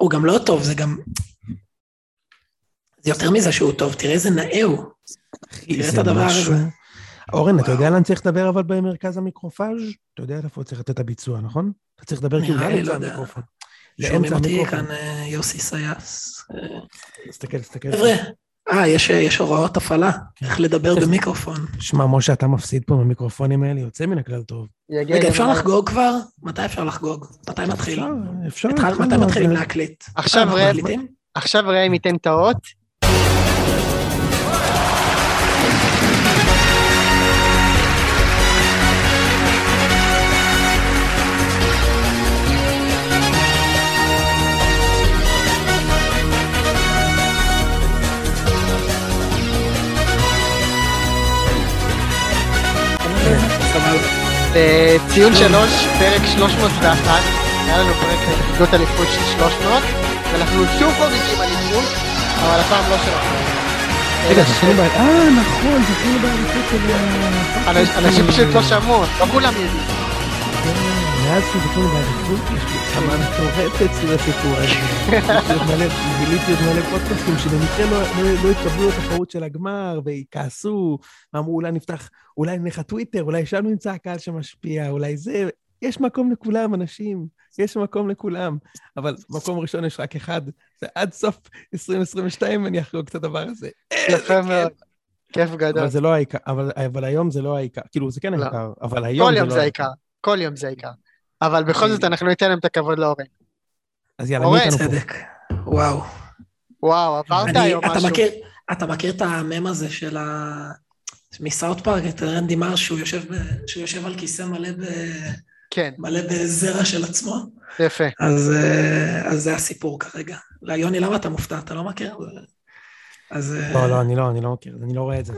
הוא גם לא טוב, זה גם... זה יותר מזה שהוא טוב, תראה איזה נאה הוא. תראה את הדבר הזה. אורן, אתה יודע לאן צריך לדבר אבל במרכז המיקרופאז'? אתה יודע איפה צריך לתת את הביצוע, נכון? אתה צריך לדבר כאילו לאמצע לא המיקרופון. שומעים אותי כאן אה, יוסי סייס. תסתכל, תסתכל. חבר'ה, אה, יש, יש הוראות הפעלה, כן. איך לדבר במיקרופון. שמע, משה, אתה מפסיד פה במיקרופונים האלה, יוצא מן הכלל טוב. רגע, אפשר לחגוג כבר? מתי אפשר לחגוג? מתי מתחיל? אפשר, אפשר. מתי מתחילים להקליט? עכשיו ראם ייתן את ציון שלוש, פרק 301, היה לנו פרק חגיגות אליפות של 300, ואנחנו שוב חוגגים אליפות, אבל הפעם לא שלנו. רגע, זכינו באליפות, אה נכון, זכינו באליפות של... אנשים פשוט לא שמעו, לא כולם יודעים. מאז שזכינו באליפות, יש לי כמה מטורפת סביב הסיפור הזה. גיליתי עוד מלא פודקאסטים שבמקרה לא התקבלו לתחרות של הגמר, וכעסו, ואמרו אולי נפתח, אולי נלך טוויטר, אולי שם נמצא הקהל שמשפיע, אולי זה... יש מקום לכולם, אנשים, יש מקום לכולם. אבל מקום ראשון יש רק אחד, ועד סוף 2022 אני אחגוג את הדבר הזה. יפה מאוד. כיף גדול. אבל זה לא העיקר, אבל, אבל היום זה לא העיקר. כאילו, זה כן לא. העיקר, אבל היום זה לא... כל יום זה העיקר. כל יום זה העיקר. אבל בכל זאת אנחנו ניתן להם את הכבוד לאורן. אז יאללה, מי איתנו פה? צדק. וואו. וואו, עברת היום משהו. מכיר, אתה מכיר את המם הזה של ה... מסאוט פארק, את רנדי מר, שהוא יושב, ב... שהוא יושב על כיסא מלא, ב... כן. מלא בזרע של עצמו? יפה. אז, אה, אז זה הסיפור כרגע. יוני, למה אתה מופתע? אתה לא מכיר? אז... אה, לא, לא, אני לא, אני לא מכיר, אני לא רואה את זה.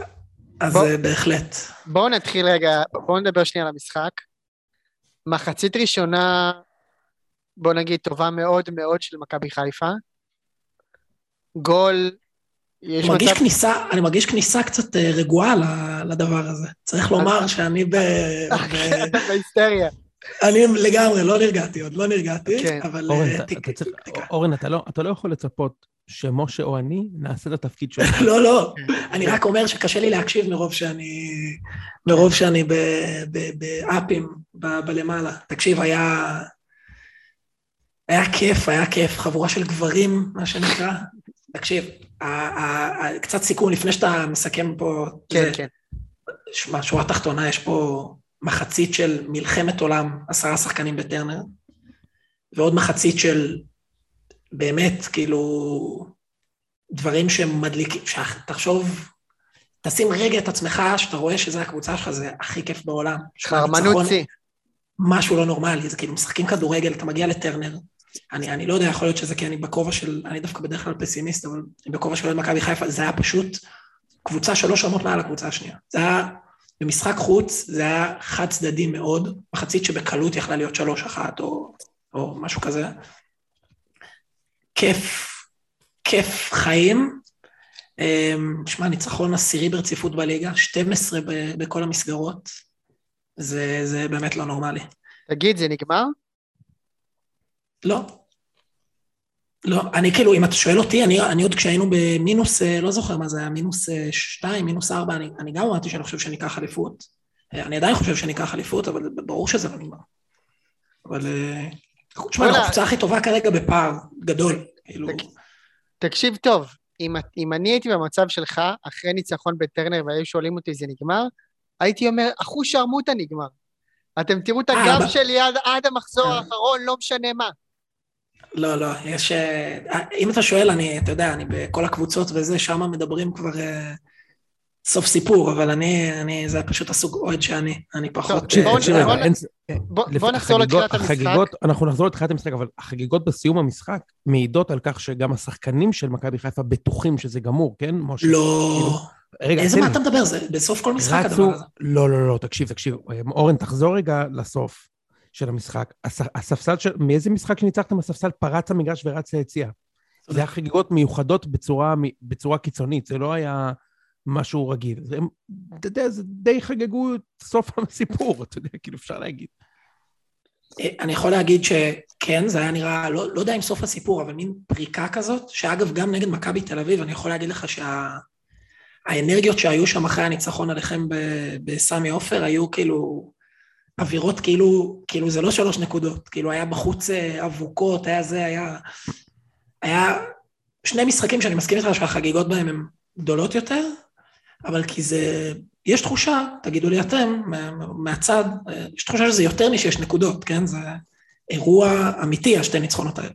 אז בוא, אה, בהחלט. בואו נתחיל רגע, בואו נדבר שנייה על המשחק. מחצית ראשונה, בוא נגיד, טובה מאוד מאוד של מכבי חיפה. גול, יש מרגיש מצב... כניסה, אני מרגיש כניסה קצת אה, רגועה לדבר הזה. צריך לומר שאני ב... בהיסטריה. אני לגמרי, לא נרגעתי עוד, לא נרגעתי, כן. אבל... אורן, אורן, אתה לא יכול לצפות שמשה או אני נעשה את התפקיד שלנו. לא, לא, אני רק אומר שקשה לי להקשיב מרוב שאני, מרוב שאני באפים בלמעלה. תקשיב, היה, היה כיף, היה כיף, חבורה של גברים, מה שנקרא. תקשיב, קצת סיכון לפני שאתה מסכם פה. כן, כן. שמע, שורה תחתונה, יש פה מחצית של מלחמת עולם, עשרה שחקנים בטרנר, ועוד מחצית של באמת, כאילו, דברים שמדליקים, תחשוב, תשים רגע את עצמך, שאתה רואה שזו הקבוצה שלך, זה הכי כיף בעולם. חרמנות שיא. משהו לא נורמלי, זה כאילו משחקים כדורגל, אתה מגיע לטרנר. אני, אני לא יודע, יכול להיות שזה כי אני בכובע של, אני דווקא בדרך כלל פסימיסט, אבל אני בכובע של מכבי חיפה, זה היה פשוט קבוצה שלוש רמות מעל הקבוצה השנייה. זה היה, במשחק חוץ, זה היה חד צדדי מאוד, מחצית שבקלות יכלה להיות שלוש אחת או, או משהו כזה. כיף, כיף חיים. אמ, שמע, ניצחון עשירי ברציפות בליגה, 12 בכל המסגרות. זה, זה באמת לא נורמלי. תגיד, זה נגמר? לא. לא, אני כאילו, אם אתה שואל אותי, אני, אני עוד כשהיינו במינוס, אה, לא זוכר מה זה היה, מינוס אה, שתיים, מינוס ארבע, אני, אני גם אמרתי שאני חושב שניקח אליפות. אה, אני עדיין חושב שניקח אליפות, אבל ברור שזה לא נגמר. אבל תשמע, אנחנו הקבוצה הכי טובה כרגע בפער גדול. כאילו... תקשיב טוב, אם, אם אני הייתי במצב שלך, אחרי ניצחון בטרנר והיו שואלים אותי זה נגמר, הייתי אומר, אחוז שרמוטה נגמר. אתם תראו את אה, הגב שלי עד, עד המחזור אה. האחרון, לא משנה מה. לא, לא, יש... אה, אם אתה שואל, אני, אתה יודע, אני בכל הקבוצות וזה, שם מדברים כבר... סוף סיפור, אבל אני, אני, זה פשוט הסוג אוהד שאני, אני פחות... בוא נחזור לתחילת המשחק. אנחנו נחזור לתחילת המשחק, אבל החגיגות בסיום המשחק מעידות על כך שגם השחקנים של מכבי חיפה בטוחים שזה גמור, כן, משה? לא. רגע, איזה מה אתה מדבר? זה בסוף כל משחק הדבר הזה. לא, לא, לא, תקשיב, תקשיב. אורן, תחזור רגע לסוף של המשחק. הספסל של... מאיזה משחק שניצחתם הספסל פרץ המגרש ורץ ליציאה? זה היה חגיגות מיוחדות בצורה, בצורה קיצונית, זה לא היה... משהו רגיל. זה, אתה יודע, זה די חגגו את סוף הסיפור, אתה יודע, כאילו אפשר להגיד. אה, אני יכול להגיד כן, זה היה נראה, לא, לא יודע אם סוף הסיפור, אבל מין פריקה כזאת, שאגב, גם נגד מכבי תל אביב, אני יכול להגיד לך שהאנרגיות שה... שהיו שם אחרי הניצחון עליכם בסמי עופר, היו כאילו אווירות כאילו, כאילו זה לא שלוש נקודות, כאילו היה בחוץ אה, אבוקות, היה זה, היה... היה שני משחקים שאני מסכים איתך שהחגיגות בהם הן גדולות יותר, אבל כי זה... יש תחושה, תגידו לי אתם, מהצד, יש תחושה שזה יותר משש נקודות, כן? זה אירוע אמיתי, השתי ניצחונות האלה.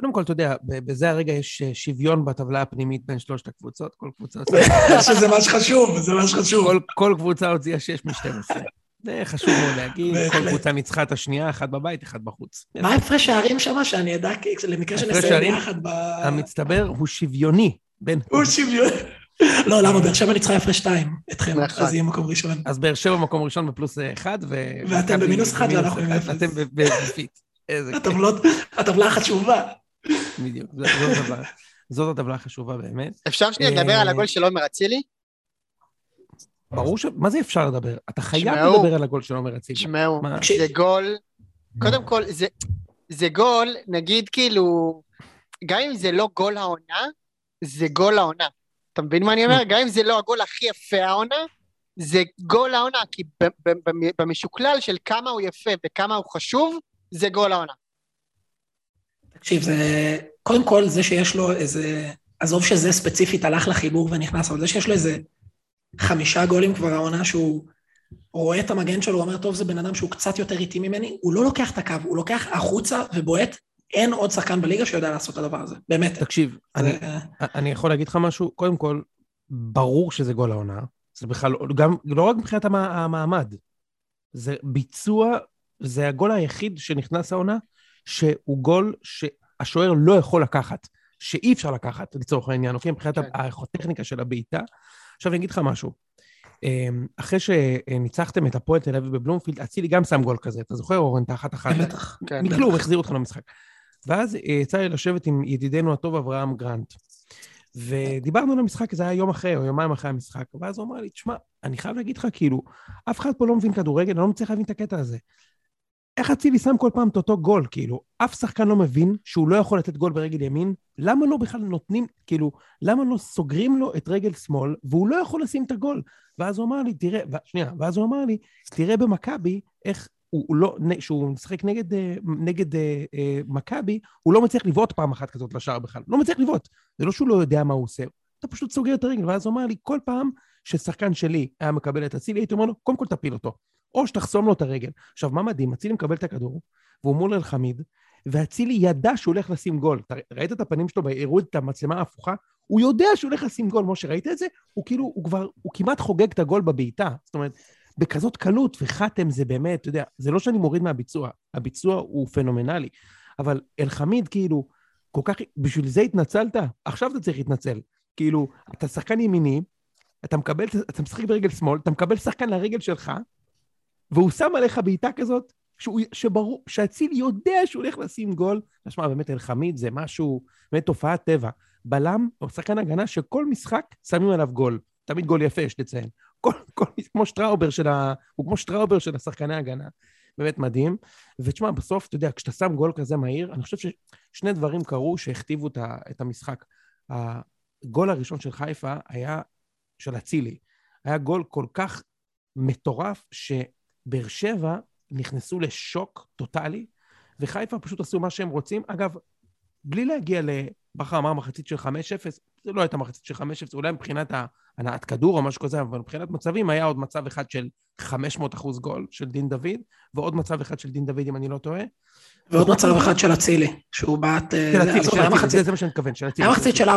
קודם כל, אתה יודע, בזה הרגע יש אה, שוויון בטבלה הפנימית בין שלושת הקבוצות, כל קבוצה... שזה מה שחשוב, זה מה שחשוב. כל, כל קבוצה הוציאה שש מ-12. זה חשוב מאוד להגיד, כל קבוצה ניצחה את השנייה, אחת בבית, אחת בחוץ. מה הפרש הערים שם, שאני אדע, למקרה שנסיים יחד ב... המצטבר הוא שוויוני בין... הוא שוויוני. לא, למה? באר שבע ניצחה הפרש שתיים אתכם, נכון. אז יהיה מקום ראשון. אז באר שבע מקום ראשון בפלוס אחד, ו... ואתם במינוס אחד ואנחנו עם אפס. אתם בפיט. הטבלה החשובה. בדיוק, זאת הטבלה החשובה באמת. אפשר שנייה לדבר על הגול של עומר אצילי? ברור ש... מה זה אפשר לדבר? אתה חייב לדבר על הגול של עומר אצילי. תשמעו, זה גול... קודם כל, זה גול, נגיד כאילו, גם אם זה לא גול העונה, זה גול העונה. אתה מבין מה אני אומר? גם אם זה לא הגול הכי יפה העונה, זה גול העונה, כי במשוקלל של כמה הוא יפה וכמה הוא חשוב, זה גול העונה. תקשיב, זה... קודם כל, זה שיש לו איזה... עזוב שזה ספציפית הלך לחיבור ונכנס, אבל זה שיש לו איזה חמישה גולים כבר העונה שהוא רואה את המגן שלו, הוא אומר, טוב, זה בן אדם שהוא קצת יותר איטי ממני, הוא לא לוקח את הקו, הוא לוקח החוצה ובועט, אין עוד שחקן בליגה שיודע לעשות את הדבר הזה, באמת. תקשיב. אני, אני יכול להגיד לך משהו, קודם כל, ברור שזה גול העונה, זה בכלל, גם, לא רק מבחינת המעמד, זה ביצוע, זה הגול היחיד שנכנס העונה, שהוא גול שהשוער לא יכול לקחת, שאי אפשר לקחת, לצורך העניין, אוקיי? מבחינת כן. הטכניקה של הבעיטה. עכשיו אני אגיד לך משהו. אמ, אחרי שניצחתם את הפועל תל אביב בבלומפילד, אצילי גם שם גול כזה, אתה זוכר, אורן, את האחת אחת? בטח, כן. מכלום, החזיר אותך למשחק. ואז אה, יצא לי לשבת עם ידידנו הטוב אברהם גרנט. ודיברנו על המשחק, זה היה יום אחרי, או יומיים אחרי המשחק, ואז הוא אמר לי, תשמע, אני חייב להגיד לך, כאילו, אף אחד פה לא מבין כדורגל, אני לא מצליח להבין את הקטע הזה. איך אצילי שם כל פעם את אותו גול, כאילו, אף שחקן לא מבין שהוא לא יכול לתת גול ברגל ימין, למה לא בכלל נותנים, כאילו, למה לא סוגרים לו את רגל שמאל, והוא לא יכול לשים את הגול? ואז הוא אמר לי, תראה, שנייה, ואז הוא אמר לי, תראה במכבי, איך הוא, לא, כשהוא משחק נגד, אה, נגד אה, אה, מכבי, הוא לא מצליח לבעוט פעם אחת כזאת לשער בכלל. לא מצליח לבעוט. זה לא שהוא לא יודע מה הוא עושה, אתה פשוט סוגר את הרגל. ואז הוא אמר לי, כל פעם ששחקן שלי היה מקבל את אצילי, הייתי אומר לו, קודם כל תפיל אותו. או שתחסום לו את הרגל. עכשיו, מה מדהים? אצילי מקבל את הכדור, והוא מול אל-חמיד, ואצילי ידע שהוא הולך לשים גול. אתה ראית את הפנים שלו, הראו את המצלמה ההפוכה? הוא יודע שהוא הולך לשים גול, משה, ראית את זה? הוא כאילו, הוא כבר, הוא כמעט חוגג את הגול בבעיטה. זאת אומרת, בכזאת קלות, וחתם זה באמת, אתה יודע, זה לא שאני מוריד מהביצוע, הביצוע הוא פנומנלי, אבל אל-חמיד, כאילו, כל כך, בשביל זה התנצלת? עכשיו אתה צריך להתנצל. כאילו, אתה שחקן ימיני, אתה מקבל, אתה משחק ברגל שמאל, אתה מקבל שחקן לרגל שלך, והוא שם עליך בעיטה כזאת, שהוא, שברור, שאצילי יודע שהוא הולך לשים גול. תשמע, באמת אלחמיד זה משהו, באמת תופעת טבע. בלם או שחקן הגנה שכל משחק שמים עליו גול. תמיד גול יפה, יש לציין. כל, כל, כמו שטראובר של ה... הוא כמו שטראובר של השחקני הגנה. באמת מדהים. ותשמע, בסוף, אתה יודע, כשאתה שם גול כזה מהיר, אני חושב ששני דברים קרו שהכתיבו את המשחק. הגול הראשון של חיפה היה של אצילי. היה גול כל כך מטורף, ש... באר שבע נכנסו לשוק טוטאלי, וחיפה פשוט עשו מה שהם רוצים. אגב, בלי להגיע ל... בכר אמר מחצית של 5-0, זה לא הייתה מחצית של 5-0, אולי מבחינת הנעת כדור או משהו כזה, אבל מבחינת מצבים היה עוד מצב אחד של 500 אחוז גול של דין דוד, ועוד מצב אחד של דין דוד, אם אני לא טועה. ועוד מצב אחד של אצילי, שהוא בעט... אה, של אצילי, של אצילי, זה מה שאני מתכוון, של אצילי. היה מחצית של 4-0,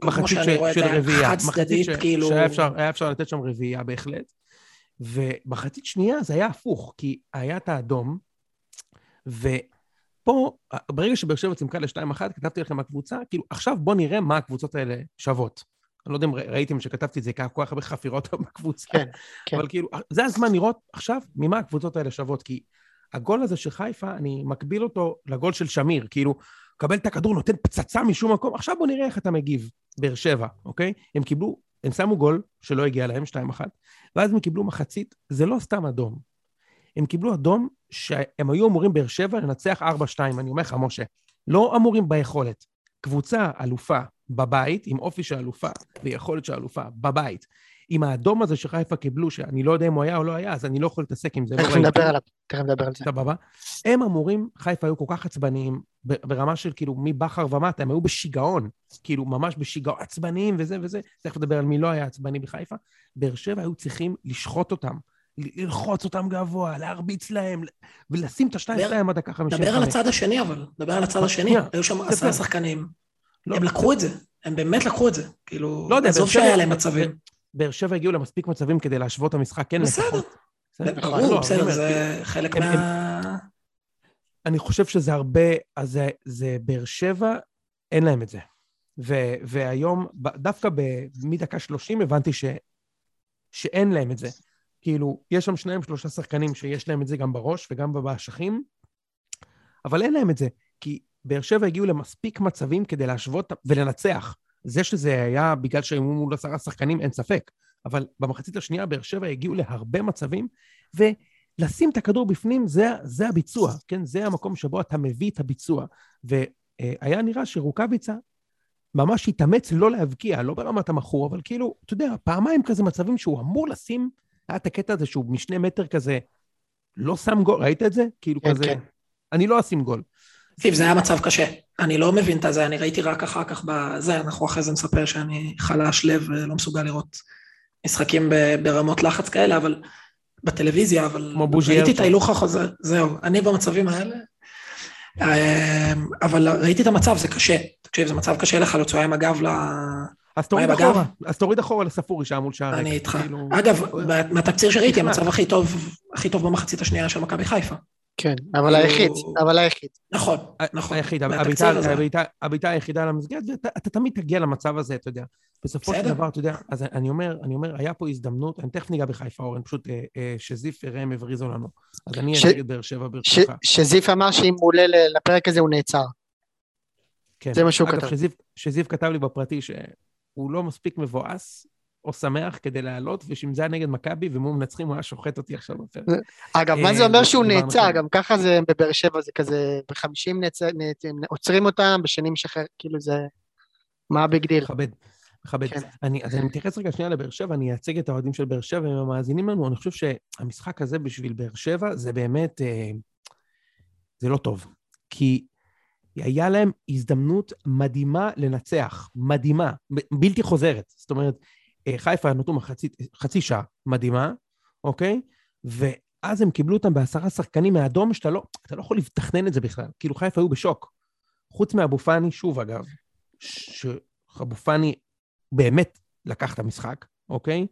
כמו שאני רואה את זה, חד צדדית, כאילו... שהיה אפשר לתת שם רביעייה בהחלט. ובחצית שנייה זה היה הפוך, כי היה את האדום, ופה, ברגע שבאר שבע צימקה ל-2-1, כתבתי לכם בקבוצה, כאילו, עכשיו בואו נראה מה הקבוצות האלה שוות. אני לא יודע אם ראיתם שכתבתי את זה, כל כך הרבה חפירות בקבוצה, כן, כן. אבל כאילו, זה הזמן לראות עכשיו ממה הקבוצות האלה שוות, כי הגול הזה של חיפה, אני מקביל אותו לגול של שמיר, כאילו, קבל את הכדור, נותן פצצה משום מקום, עכשיו בוא נראה איך אתה מגיב, באר שבע, אוקיי? הם קיבלו הם שמו גול שלא הגיע להם, 2-1, ואז הם קיבלו מחצית, זה לא סתם אדום. הם קיבלו אדום שהם היו אמורים באר שבע לנצח 4-2, אני אומר לך, משה. לא אמורים ביכולת. קבוצה אלופה בבית, עם אופי של אלופה ויכולת של אלופה בבית, עם האדום הזה שחיפה קיבלו, שאני לא יודע אם הוא היה או לא היה, אז אני לא יכול להתעסק עם זה. לא תכף ראיתי. נדבר עליו, תכף נדבר על זה. סבבה? הם אמורים, חיפה היו כל כך עצבניים, ברמה של כאילו מבכר ומטה, הם היו בשיגעון, כאילו ממש בשיגעון, עצבניים וזה וזה, תכף נדבר על מי לא היה עצבני בחיפה. באר שבע היו צריכים לשחוט אותם, ללחוץ אותם גבוה, להרביץ להם, ולשים את השתיים שלהם עד דקה 55. דבר על הצד השני אבל, דבר על הצד מה, השני. היו שם. עשרה שחקנים. לא. הם לקחו את זה, הם באמת לקחו את זה. כאילו, לא עזוב שהיה להם מצבים. באר שבע הגיעו למספיק מצבים כדי להשוות את המשחק, כן, בסדר. לפחות. בסדר? ברור, לא, אני בסדר, זה חלק מה... אני חושב שזה הרבה, אז זה, באר שבע, אין להם את זה. ו, והיום, דווקא מדקה 30 הבנתי ש, שאין להם את זה. כאילו, יש שם שניים, שלושה שחקנים שיש להם את זה גם בראש וגם באשכים, אבל אין להם את זה, כי באר שבע הגיעו למספיק מצבים כדי להשוות ולנצח. זה שזה היה בגלל שהם מול עשרה שחקנים, אין ספק. אבל במחצית השנייה באר שבע הגיעו להרבה מצבים, ולשים את הכדור בפנים זה, זה הביצוע, כן? זה המקום שבו אתה מביא את הביצוע. והיה נראה שרוקאביצה ממש התאמץ לא להבקיע, לא ברמת המכור, אבל כאילו, אתה יודע, פעמיים כזה מצבים שהוא אמור לשים, היה את הקטע הזה שהוא משני מטר כזה, לא שם גול, ראית את זה? כאילו כן, כזה, כן. אני לא אשים גול. תקשיב, זה היה מצב קשה. אני לא מבין את זה, אני ראיתי רק אחר כך בזה, אנחנו אחרי זה נספר שאני חלש לב ולא מסוגל לראות משחקים ברמות לחץ כאלה, אבל בטלוויזיה, אבל כמו בוז'י ראיתי את. ההילוך החוזר, זהו, אני במצבים האלה. אמ, אבל ראיתי את המצב, זה קשה. תקשיב, זה מצב קשה לך לצועה עם הגב ל... אז תוריד בגב? אחורה, אז תוריד אחורה לספורי שהיה מול שער אני. איתך. כאילו, אגב, מהתקציר שראיתי. המצב הכי טוב, הכי טוב במחצית השנייה של מכבי חיפה. כן, אבל כאילו- היחיד, אבל היחיד. נכון, ה- נכון. הבעיטה-. הבעיטה- הבעיטה היחידה למסגרת, ואתה תמיד תגיע למצב הזה, אתה יודע. בסופו של בסדר. דבר, אתה יודע, אז אני אומר, אני אומר, היה פה הזדמנות, אני תכף ניגע בחיפה, אורן, פשוט אה, אה, שזיף ראם הבריזו לנו. אז אני את באר שבע ברשותך. שזיף אמר שאם הוא עולה לפרק הזה הוא נעצר. כן. זה מה שהוא אגב, כתב. שזיף- שזיף כתב לי בפרטי שהוא לא מספיק מבואס או שמח כדי לעלות, ושאם זה היה נגד מכבי ומול מנצחים, הוא היה שוחט אותי עכשיו בפרק. אגב, מה אה, זה אומר שהוא נעצר? גם ככה זה בבאר שבע, זה כזה, בחמישים עוצרים אותם, בשני משחרר, כאילו זה... מה ה big deal? מכבד, מכבד. כן. אני, אז אני מתייחס רגע שנייה לבאר שבע, אני אייצג את האוהדים של באר שבע, הם המאזינים לנו, אני חושב שהמשחק הזה בשביל באר שבע זה באמת, אה, זה לא טוב. כי היה להם הזדמנות מדהימה לנצח, מדהימה, בלתי חוזרת. זאת אומרת, אה, חיפה נתנו מחצי, חצי שעה מדהימה, אוקיי? ואז הם קיבלו אותם בעשרה שחקנים מהאדום, שאתה לא, אתה לא יכול לתכנן את זה בכלל. כאילו חיפה היו בשוק. חוץ מאבו פאני, שוב אגב, שאבו פאני באמת לקח את המשחק, אוקיי?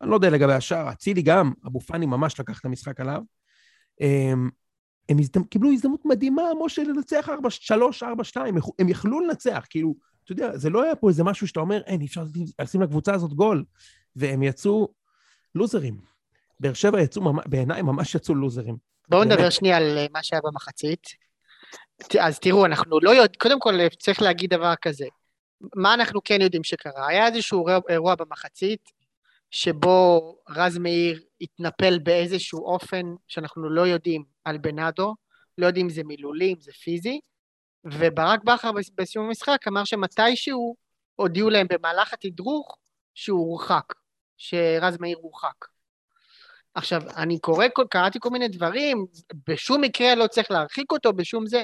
אני לא יודע לגבי השאר, אצילי גם, אבו פאני ממש לקח את המשחק עליו. הם, הזדמ... קיבלו הזדמנות מדהימה, משה, לנצח 4-3, 4-2, הם יכלו לנצח, כאילו, אתה יודע, זה לא היה פה איזה משהו שאתה אומר, אין, אי אפשר לשים לקבוצה הזאת גול. והם יצאו לוזרים. באר שבע יצאו, בעיניי ממש יצאו לוזרים. בואו באמת. נדבר שנייה על אה, מה שהיה במחצית. אז תראו, אנחנו לא יודעים, קודם כל אה, צריך להגיד דבר כזה. מה אנחנו כן יודעים שקרה? היה איזשהו אירוע במחצית, שבו רז מאיר התנפל באיזשהו אופן שאנחנו לא יודעים על בנאדו, לא יודעים אם זה מילולי, אם זה פיזי, וברק בכר בס- בסיום המשחק אמר שמתישהו הודיעו להם במהלך התדרוך שהוא הורחק, שרז מאיר הורחק. עכשיו, אני קורא, קראתי כל מיני דברים, בשום מקרה לא צריך להרחיק אותו, בשום זה.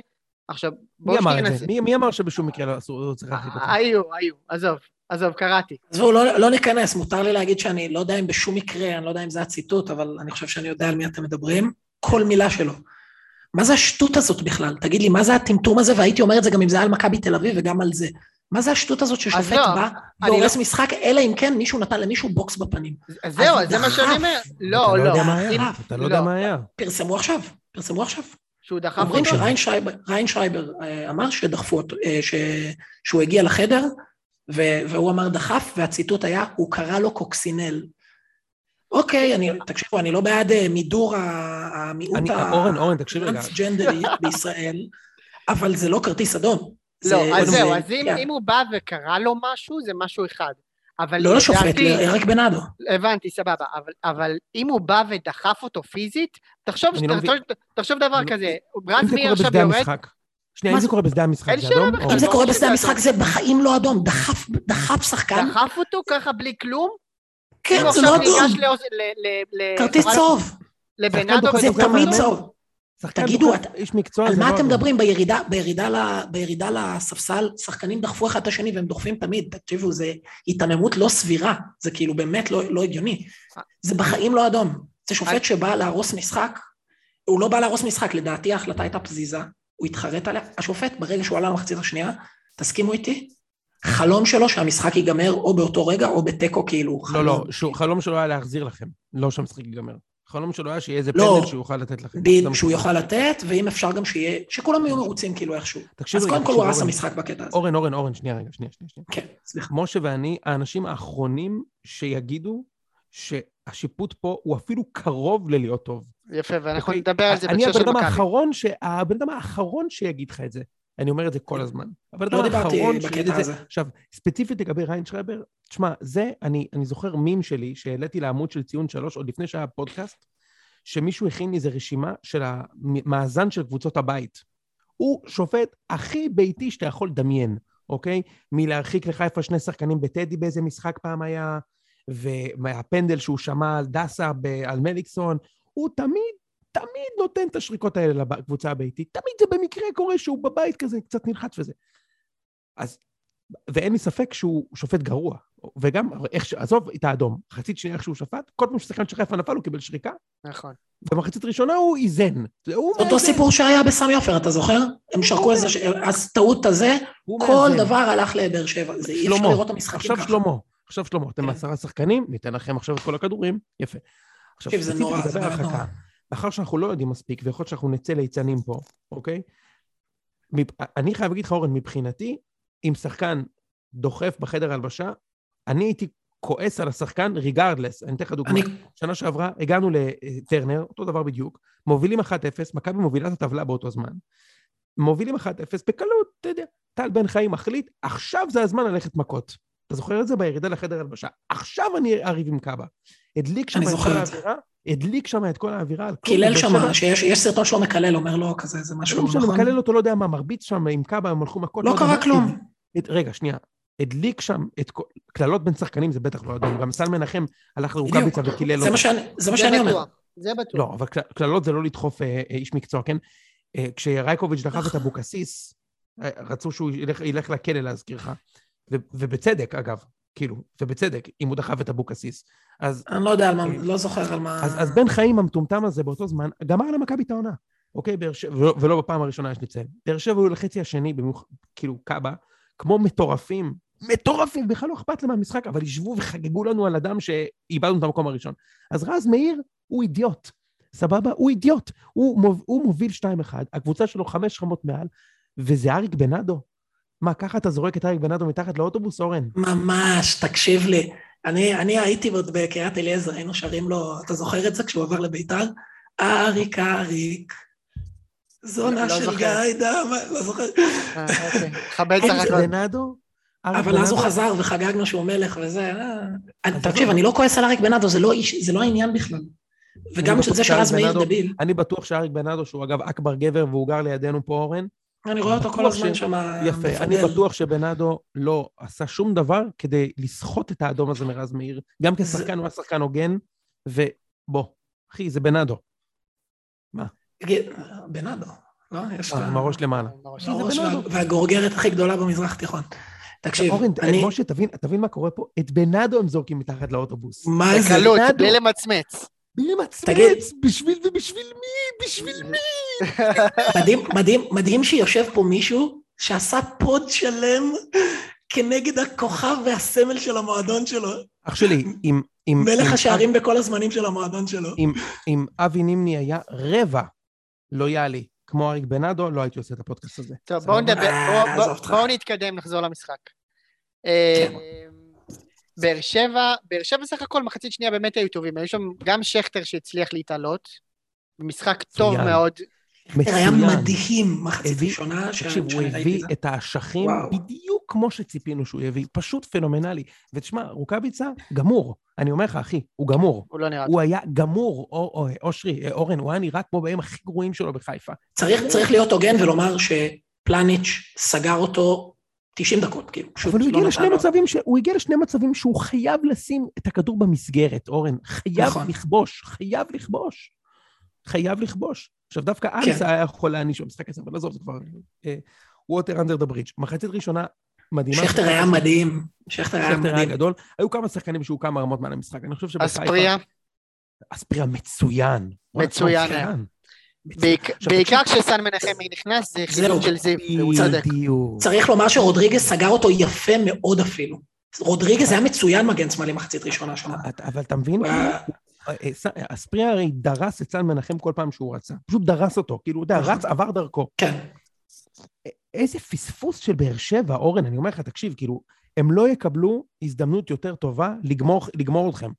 עכשיו, מי בואו אמר שנייה את נס... זה? מי, מי אמר שבשום מקרה לא אסור, לא צריך להרחיק אותו? היו, היו, עזוב, עזוב, קראתי. עזבו, לא, לא ניכנס, מותר לי להגיד שאני לא יודע אם בשום מקרה, אני לא יודע אם זה הציטוט, אבל אני חושב שאני יודע על מי אתם מדברים, כל מילה שלו. מה זה השטות הזאת בכלל? תגיד לי, מה זה הטמטום הזה? והייתי אומר את זה גם אם זה היה על מכבי תל אביב וגם על זה. מה זה השטות הזאת ששופט לא, בא אני והורס לא- משחק, אלא אם כן מישהו נתן למישהו בוקס בפנים. אז זהו, אז זה מה שאני. אומר. אתה לא, לא לא, יודע מה היה, אם- אתה לא יודע מה היה. פרסמו עכשיו, פרסמו עכשיו. שהוא דחף אומרים אותו. שריינשרייבר, אה, אמר שדחפו אותו, אה, שהוא הגיע לחדר, ו, והוא אמר דחף, והציטוט היה, הוא קרא לו קוקסינל. אוקיי, אני, תקשיבו, אני לא בעד אה, מידור המיעוט אני- אורן, אורן, תקשיב רגע. הטרנסג'נדרי בישראל, אבל זה לא כרטיס אדום. לא, זה- אז זה- זהו, אז אם כן. אם הוא בא וקרא לו משהו, זה משהו אחד. אבל לא לשופט, לאריק בנאדו. הבנתי, סבבה, אבל, אבל אם הוא בא ודחף אותו פיזית, תחשוב, אני לא תחשוב, תחשוב דבר אני לא- כזה, רז מאיר עכשיו יורד, המשחק. שנייה, מה אם זה קורה בשדה המשחק, זה אדום? אם זה ברור קורה בשדה המשחק. זה בחיים לא אדום, דחף, שחקן, דחף אותו ככה בלי כלום, כן, זה לא אדום, כרטיס צהוב, לבנאדו זה תמיד צהוב. תגידו, על מה לא אתם. מדברים בירידה, בירידה, ל, בירידה לספסל, שחקנים דחפו אחד את השני והם דוחפים תמיד, תקשיבו, זה היתממות לא סבירה, זה כאילו באמת לא, לא הגיוני. זה בחיים לא אדום. זה שופט שבא להרוס משחק, הוא לא בא להרוס משחק, לדעתי ההחלטה הייתה פזיזה, הוא התחרט עליה, השופט ברגע שהוא עלה למחצית השנייה, תסכימו איתי, חלום שלו שהמשחק ייגמר או באותו רגע או בתיקו כאילו. לא, חלום. לא, שהוא- חלום שלו היה להחזיר לכם, לא שהמשחק ייגמר. חלום שלו היה שיהיה איזה לא. פנדל שהוא יוכל לתת לכם. ב- זה מה שהוא יוכל לתת, ואם אפשר גם שיהיה, שכולם יהיו מרוצים כאילו איכשהו. תקשיב אז רגע, קודם כל הוא הרס. המשחק בקטע הזה. אורן, אורן, אורן, שנייה רגע, שנייה. שנייה. כן, סליחה. משה ואני האנשים האחרונים שיגידו שהשיפוט פה הוא אפילו קרוב ללהיות טוב. יפה, ואנחנו אוקיי? נדבר על זה אני בהקשר הבן של אדם מכבי. האחרון, ש... הבן אדם האחרון שיגיד לך את זה. אני אומר את זה כל הזמן. הבן אדם לא דיברתי האחרון שיגיד בקטע את זה. הזה. עכשיו, ספציפית לגבי ריינשרייבר, תשמע, זה, אני, אני זוכר מים שלי שהעליתי לעמוד של ציון שלוש, עוד לפני שהיה פודקאסט, שמישהו הכין לי איזה רשימה של המאזן של קבוצות הבית. הוא שופט הכי ביתי שאתה יכול לדמיין, אוקיי? מלהרחיק לחיפה שני שחקנים בטדי באיזה משחק פעם היה, ומהפנדל שהוא שמע על דסה, על מליקסון, הוא תמיד, תמיד נותן את השריקות האלה לקבוצה הביתית. תמיד זה במקרה קורה שהוא בבית כזה, קצת נלחץ וזה. אז, ואין לי ספק שהוא שופט גרוע. וגם, איך ש... עזוב את האדום, מחצית שנייה איך שהוא שפט, כל פעם ששחקן של חיפה נפל הוא קיבל שריקה, נכון. במחצית ראשונה הוא איזן. אותו סיפור שהיה בסמי עופר, אתה זוכר? הם שרקו איזה, ש- אז טעות הזה, כל מאזן. דבר הלך לבאר שבע. זה אי אפשר לראות את המשחקים עכשיו ככה. שלמה, עכשיו שלמה, אתם כן. עשרה שחקנים, ניתן לכם עכשיו את כל הכדורים, יפה. עכשיו, זה נורא, זה באמת נורא. מאחר שאנחנו לא יודעים מספיק, ויכול להיות שאנחנו נצא ליצנים פה, אוקיי? אני חייב להגיד לך, אורן, מבחינתי, אם שחקן דוחף בחדר הלבשה, אני הייתי כועס על השחקן ריגרדלס. אני אתן לך דוגמה. אני, שנה שעברה הגענו לטרנר, אותו דבר בדיוק, מובילים 1-0, מכבי מובילה את הטבלה באותו זמן. מובילים 1-0 בקלות, אתה יודע, טל בן חיים מחליט, עכשיו זה הזמן ללכת מכות. אתה זוכר את זה בירידה לחדר הלבשה? עכשיו אני אריב עם קאבה. הדליק שם אני את כל. האווירה, הדליק שם את כל האווירה. קילל שם, שיש יש סרטון שלו מקלל, אומר לו כזה, זה משהו, לא נכון? מקלל אותו, לא יודע מה, מרביץ שם עם קאבה, הם הלכו מכות. לא יודע קרה כלום. רגע, שנייה. הדליק שם את כל... קללות בין שחקנים זה בטח לא אדום. גם סל מנחם הלך לרוקאביצה. וקילל זה אותו. זה מה שאני אומר. זה בטוח. לא, אבל קל- קללות זה לא לדחוף אה, אה, איש מקצוע, כן? אה, כשרייקוביץ' דחף את אבוקסיס, רצו שהוא ילך, לכלא להזכירך. ו- ובצדק, אגב, כאילו, ובצדק, אם הוא דחף את אבוקסיס. אז, אני לא יודע על מה, לא זוכר על מה... אז, אז בן חיים המטומטם הזה באותו זמן, גמר למכבי את העונה. אוקיי, באר שבע, ולא, ולא בפעם הראשונה יש לציין. באר שבע היו לחצי השני, במיוח, כאילו, קאבה, כמו מטורפים, מטורפים, בכלל לא אכפת להם מהמשחק, אבל ישבו וחגגו לנו על אדם שאיבדנו את המקום הראשון. אז רז מאיר הוא אידיוט, סבבה? הוא אידיוט. הוא, מוב, הוא מוביל 2-1, הקבוצה שלו חמש רמות מעל, וזה אריק בנאדו. מה, ככה אתה זורק את אריק בנאדו מתחת לאוטובוס, אורן? ממש, תקשיב לי. אני, אני הייתי עוד בקריית אליעזר, היינו שרים לו, אתה זוכר את זה כשהוא עבר לביתר? אריק, אריק, זונה לא של זוכר. גיא דם, לא זוכר. אה, אוקיי. כבד את הרקות. בנאדו? אבל אז הוא? חזר וחגגנו שהוא מלך וזה, אה. תקשיב. אני לא כועס על אריק בנאדו, זה לא איש- זה לא העניין בכלל. וגם בטוח זה שאריק שרז מאיר דביל, אני בטוח שאריק בנאדו, שהוא אגב אכבר גבר והוא גר לידינו פה, אורן, אני רואה אותו כל הזמן שם יפה, אני מפגל. בטוח שבנאדו לא עשה שום דבר כדי לסחוט את האדום הזה מרז מאיר. גם כשחקן הוא היה שחקן הוגן, ובוא, אחי, זה בנאדו. תגיד, בנאדו, לא? יש אה, לך... עם הראש למעלה. והגורגרת הכי גדולה במזרח התיכון. תקשיב, אורן, אני... משה, תבין, תבין מה קורה פה, את בנאדו הם זורקים מתחת לאוטובוס. מה זה? בקלות, בנאדו. בלי למצמץ. תגיד- למצמץ, בשביל ובשביל מי? בשביל מי? מדהים, מדהים, מדהים שיושב פה מישהו שעשה פוד שלם כנגד הכוכב והסמל של המועדון שלו. אח שלי, אם... אם- מלך אם- השערים בכל הזמנים של המועדון שלו. אם, אם אבי נימני היה רבע לויאלי כמו אריק בנאדו, לא הייתי עושה את הפודקאסט הזה. טוב? בואו נדבר, אה, בואו- נתקדם, נחזור למשחק. באר שבע, באר שבע סך הכל מחצית שנייה באמת היו טובים, היו שם גם שכטר שהצליח להתעלות, משחק טוב מצוין. מאוד, היה מצוין. מדהים מחצית ראשונה. תקשיב, הוא הביא. את האשכים. בדיוק כמו שציפינו שהוא יביא, פשוט פנומנלי. ותשמע, רוקאביצה, גמור. אני אומר לך, אחי, הוא גמור. הוא לא נראה הוא היה גמור, או- או- אושרי, אה, אורן, הוא היה נראה כמו בימים הכי גרועים שלו בחיפה. צריך, צריך להיות הוגן ולומר שפלניץ' סגר אותו 90 דקות, כאילו, אבל הוא לא הגיע נתן לשני. מצבים, ש... הוא הגיע לשני מצבים שהוא חייב לשים את הכדור במסגרת, אורן. חייב נכון. לכבוש, חייב לכבוש. חייב לכבוש. עכשיו, דווקא כן. היה יכול להעניש במשחק הזה, אבל עזוב, זה כבר... water under the bridge. מחצית ראשונה, מדהימה. שכטר היה מדהים, שכטר היה שכטר היה מדהים. גדול. היו כמה שחקנים שהוא כמה רמות מעל המשחק. אני חושב שבחיפה... אספריה, אספריה מצוין. מצוין מצוין. היה. בעיקר כשסן מנחם נכנס, זה זהו. חיזוק של זיו, והוא. בדיוק. צריך לומר שרודריגז סגר אותו יפה מאוד אפילו. רודריגז היה מצוין מגן שמאלי מחצית ראשונה שנה. אתה- אבל אתה מבין? אה, אה, אספריה הרי דרס את סן מנחם כל פעם שהוא רצה. פשוט דרס אותו. כאילו, אתה יודע, נכון. רץ, עבר דרכו. כן, איזה פספוס של באר שבע, אורן, אני אומר לך, תקשיב, כאילו, הם לא יקבלו הזדמנות יותר טובה לגמור, לגמור אתכם.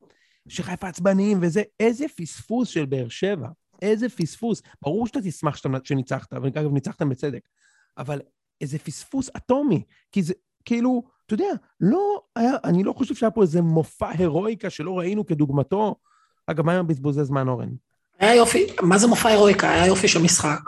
שחיפה עצבניים וזה, איזה פספוס של באר שבע, איזה פספוס. ברור שאתה תשמח שאתה, שניצחת, ואגב, ניצחתם בצדק, אבל איזה פספוס אטומי, כי זה, כאילו, אתה יודע, לא היה, אני לא חושב שהיה פה איזה מופע הירואיקה שלא ראינו כדוגמתו. אגב, מה עם בזבוזי זמן, אורן? היה יופי, מה זה מופע הירואיקה? היה יופי של משחק.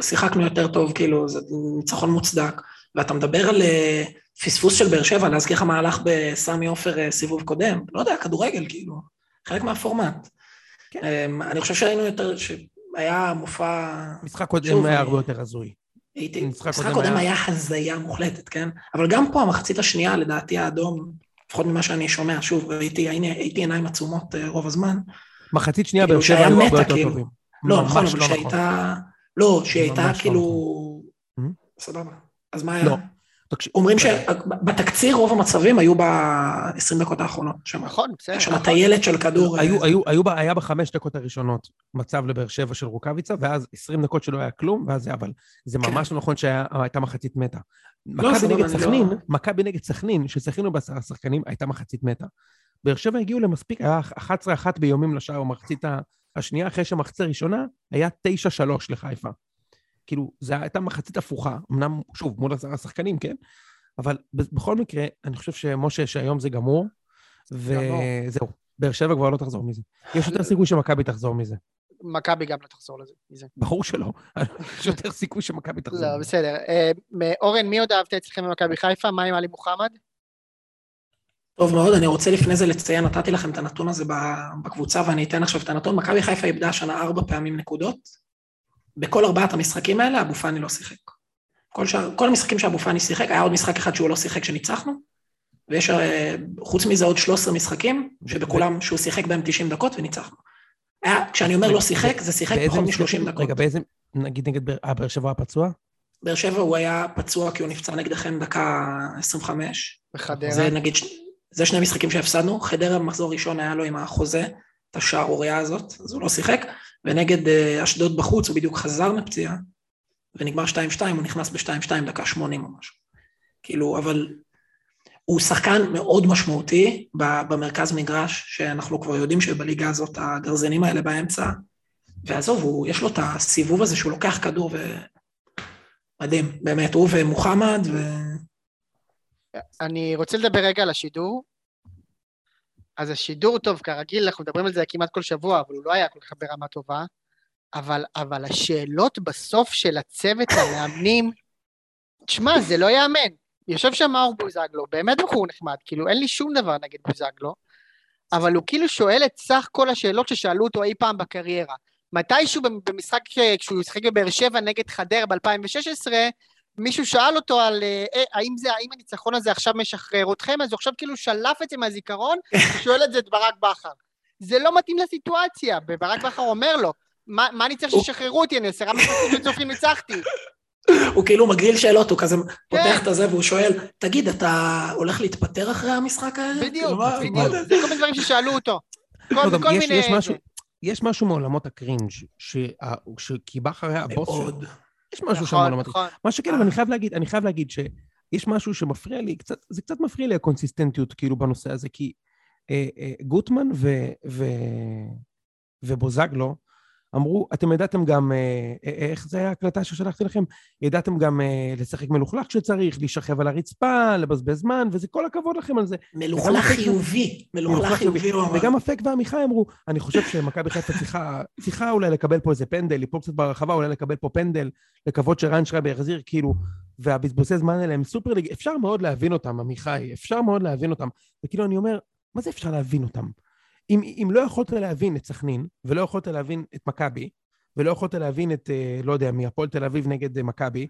שיחקנו יותר טוב, כאילו, זה ניצחון מוצדק. ואתה מדבר על אה, פספוס של באר שבע, להזכיר לך מהלך בסמי עופר אה, סיבוב קודם. לא יודע, כדורגל, כאילו, חלק מהפורמט. כן. אמ, אני חושב שהיינו יותר, שהיה מופע... משחק קודם היה הרבה יותר הזוי. הייתי, משחק קודם היה- הזיה מוחלטת, כן? אבל גם פה, המחצית השנייה, לדעתי האדום, לפחות ממה שאני שומע, שוב, הייתי, הייתי, הייתי עיניים עצומות אה, רוב הזמן. מחצית שנייה כאילו באר שבע היו הרבה יותר כאילו. טובים. לא, נכון, אבל לא שהייתה... לא, שהייתה לא כאילו... Mhm. סבבה. אז מה היה? לא. תקשיב, אומרים שבתקציר רוב המצבים היו ב-20 דקות האחרונות. שם נכון, בסדר. שם טיילת של כדור. אה, היו, היו, היו, ב- היה בחמש דקות הראשונות מצב לבאר שבע של רוקאביצה, ואז 20 דקות שלא היה כלום, ואז זה, אבל זה כן. ממש לא נכון שהייתה מחצית מתה. מכבי סבבה, נגד לא- סכנין, מכבי נגד סכנין, ששיחקנו בעשרה שחקנים, הייתה מחצית מתה. באר שבע הגיעו למספיק, היה 11-1 באיומים לשער במחצית השנייה, אחרי שהמחצית הראשונה היה 9-3 לחיפה. כאילו, זו הייתה מחצית הפוכה, אמנם, שוב, מול עשרה שחקנים, כן? אבל בכל מקרה, אני חושב שמשה, שהיום זה גמור. וזהו, באר שבע כבר לא תחזור מזה. יש יותר סיכוי שמכבי תחזור מזה. מכבי גם לא תחזור לזה. מזה. ברור שלא. יש יותר סיכוי שמכבי תחזור לא. בסדר. אה, אורן, מי עוד אהבת אצלכם במכבי חיפה? מה עם עלי מוחמד? טוב מאוד, אני רוצה לפני זה לציין, נתתי לכם את הנתון הזה בקבוצה, ואני אתן עכשיו את הנתון. מכבי חיפה איבדה השנה ארבע פעמים נקודות. בכל ארבעת המשחקים האלה, אבו פאני לא שיחק. כל, שאר, כל המשחקים שאבו פאני שיחק, היה עוד משחק אחד שהוא לא שיחק שניצחנו, ויש אה, חוץ מזה עוד 13 משחקים, שבכולם, שהוא שיחק בהם 90 דקות וניצחנו. היה, כשאני אומר לא שיחק, זה שיחק פחות משחקים? מ-30 דקות. רגע, באיזה... נגיד נגד באר... אה, באר שבע היה פצוע? באר שבע הוא היה פצוע כי הוא נפצע נגדכם דקה 25. בחדרה. זה נגיד, ש- זה שני משחקים שהפסדנו, חדרה במחזור ראשון היה לו עם החוזה, את השערורייה הזאת, אז הוא לא שיחק, ונגד אה, אשדוד בחוץ הוא בדיוק חזר מפציעה, ונגמר 2-2, הוא נכנס ב-2-2 דקה 80 או משהו. כאילו, אבל הוא שחקן מאוד משמעותי במרכז מגרש, שאנחנו כבר יודעים שבליגה הזאת הגרזנים האלה באמצע, ועזוב, הוא, יש לו את הסיבוב הזה שהוא לוקח כדור ו... מדהים, באמת, הוא ומוחמד, ו... אני רוצה לדבר רגע על השידור. אז השידור, טוב, כרגיל, אנחנו מדברים על זה כמעט כל שבוע, אבל הוא לא היה כל כך ברמה טובה. אבל, אבל השאלות בסוף של הצוות המאמנים, תשמע, זה לא ייאמן. יושב שם מאור בוזגלו, באמת בחור נחמד, כאילו אין לי שום דבר נגד בוזגלו, אבל הוא כאילו שואל את סך כל השאלות ששאלו אותו אי פעם בקריירה. מתישהו במשחק, כשהוא שיחק בבאר שבע נגד חדרה ב-2016, מישהו שאל אותו על אה, אה, האם זה, האם הניצחון הזה עכשיו משחרר אתכם, אז הוא עכשיו כאילו שלף את זה מהזיכרון, ושואל את זה את ברק בכר. זה לא מתאים לסיטואציה, וברק בכר אומר לו, מה, מה אני צריך שישחררו אותי, אני עשרה משחקים רצופים ניצחתי. הוא כאילו מגריל שאלות, הוא כזה כן. פותח את הזה והוא שואל, תגיד, אתה הולך להתפטר אחרי המשחק הערב? בדיוק, מה- בדיוק, מה- זה כל מיני דברים ששאלו אותו. כל, לא, גם כל יש- מיני... יש משהו- יש משהו מעולמות הקרינג', שה- ש- כי בכר היה הבוס שלו. יש משהו שם נכון, מעולמות נכון. מה שכן, אבל אני חייב להגיד, אני חייב להגיד שיש משהו שמפריע לי, קצת, זה קצת מפריע לי הקונסיסטנטיות כאילו בנושא הזה, כי אה, אה, גוטמן ו, ו, ובוזגלו אמרו, אתם ידעתם גם, אה, אה, איך זה היה ההקלטה ששלחתי לכם? ידעתם גם אה, לשחק מלוכלך כשצריך, להישכב על הרצפה, לבזבז זמן, וזה כל הכבוד לכם על זה. מלוכלך חיובי, מלוכלך חיובי. וגם אפק ועמיחי אמרו, אני חושב שמכבי חיפה צריכה, צריכה אולי לקבל פה איזה פנדל, ליפול קצת ברחבה, אולי לקבל פה פנדל, לקוות שרן שרייבר יחזיר, כאילו, והבזבוזי זמן האלה הם סופר ליג, אפשר מאוד להבין אותם, עמיחי, אפשר מאוד להבין אותם. וכאילו, אני אומר, מה זה אפשר להבין אותם? אם, אם לא יכולת להבין את סכנין, ולא יכולת להבין את מכבי, ולא יכולת להבין את, אה, לא יודע, מהפועל תל אביב נגד אה, מכבי,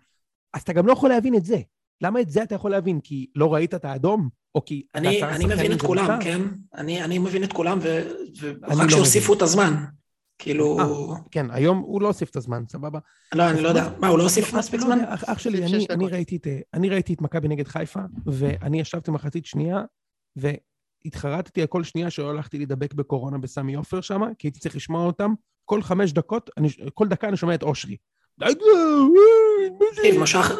אז אתה גם לא יכול להבין את זה. למה את זה אתה יכול להבין? כי לא ראית את האדום? או כי... אני, אני מבין את כולם, מותר? כן? אני, אני מבין את כולם, ו, ורק לא שהוסיפו את הזמן. כאילו... 아, אה, כן, היום הוא לא הוסיף את הזמן, סבבה? לא, אני לא יודע. מה, הוא לא הוסיף מספיק זמן? אח שלי, אני, אני, ראיתי את, אני ראיתי את מכבי נגד חיפה, ואני ישבתי מחצית שנייה, התחרטתי על כל שנייה שלא הלכתי להידבק בקורונה בסמי עופר שם, כי הייתי צריך לשמוע אותם. כל חמש דקות, אני, כל דקה אני שומע את אושרי.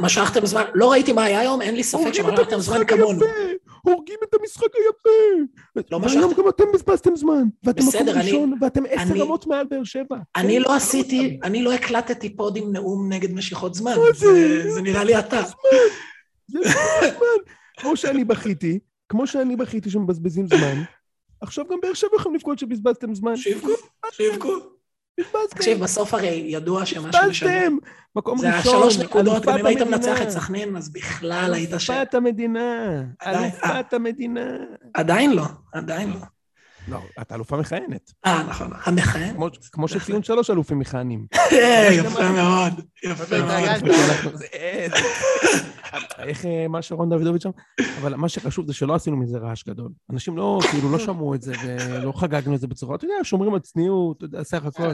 משכתם זמן, לא ראיתי מה היה היום, אין לי ספק שמשכתם זמן כמונו. הורגים את המשחק היפה. לא משכתם. והיום גם אתם בזבזתם זמן. ואתם מקום ראשון, ואתם עשר רמות מעל באר שבע. אני לא עשיתי, אני לא הקלטתי פוד עם נאום נגד משיכות זמן. זה נראה לי אתה. זה זמן. כמו שאני בכיתי, כמו שאני בכיתי שמבזבזים זמן, עכשיו גם באר שבע יכולים לבכות שבזבזתם זמן. שיבכו, שיבכו. בזבזתם. תקשיב, בסוף הרי ידוע שמה שמשנה... בזבזתם! מקום ראשון, זה השלוש נקודות, גם אם היית מנצח את סכנין, אז בכלל היית שם. אלופת המדינה, אלופת המדינה. עדיין לא, עדיין לא. לא, אתה אלופה מכהנת. אה, נכון, המכהן. כמו שציון שלוש אלופים מכהנים. יפה מאוד, יפה מאוד. איך אה, מה שרון דוידוביץ' שם? אבל מה שחשוב זה שלא עשינו מזה רעש גדול. אנשים לא, כאילו, לא שמעו את זה ולא חגגנו את זה בצורה, אתה יודע, שומרים על צניעות, אתה יודע, סך הכל.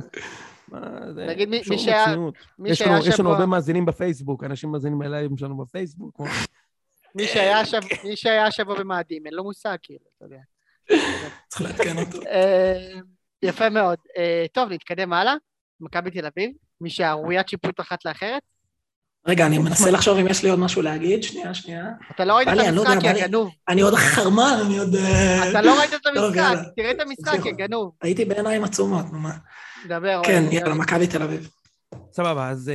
נגיד מי שהיה... יש לנו הרבה מאזינים בפייסבוק, אנשים מאזינים אליי שלנו בפייסבוק. מי שהיה השבוע במאדים, אין לו מושג, כאילו, אתה יודע. צריך לעדכן אותו. אה, יפה מאוד. אה, טוב, נתקדם הלאה. מכבי תל אביב, מי שהראוית שיפוט אחת לאחרת. רגע, אני מנסה לחשוב אם יש לי עוד משהו להגיד, שנייה, שנייה. אתה לא ראית את לא המשחק, יא גנוב. אני עוד חרמן, אני עוד... אה, אתה לא ראית את המשחק, תראה את המשחק, יא גנוב. הייתי בעיניים עצומות, נו מה. דבר. כן, יאללה, מכבי תל אביב. סבבה, אז,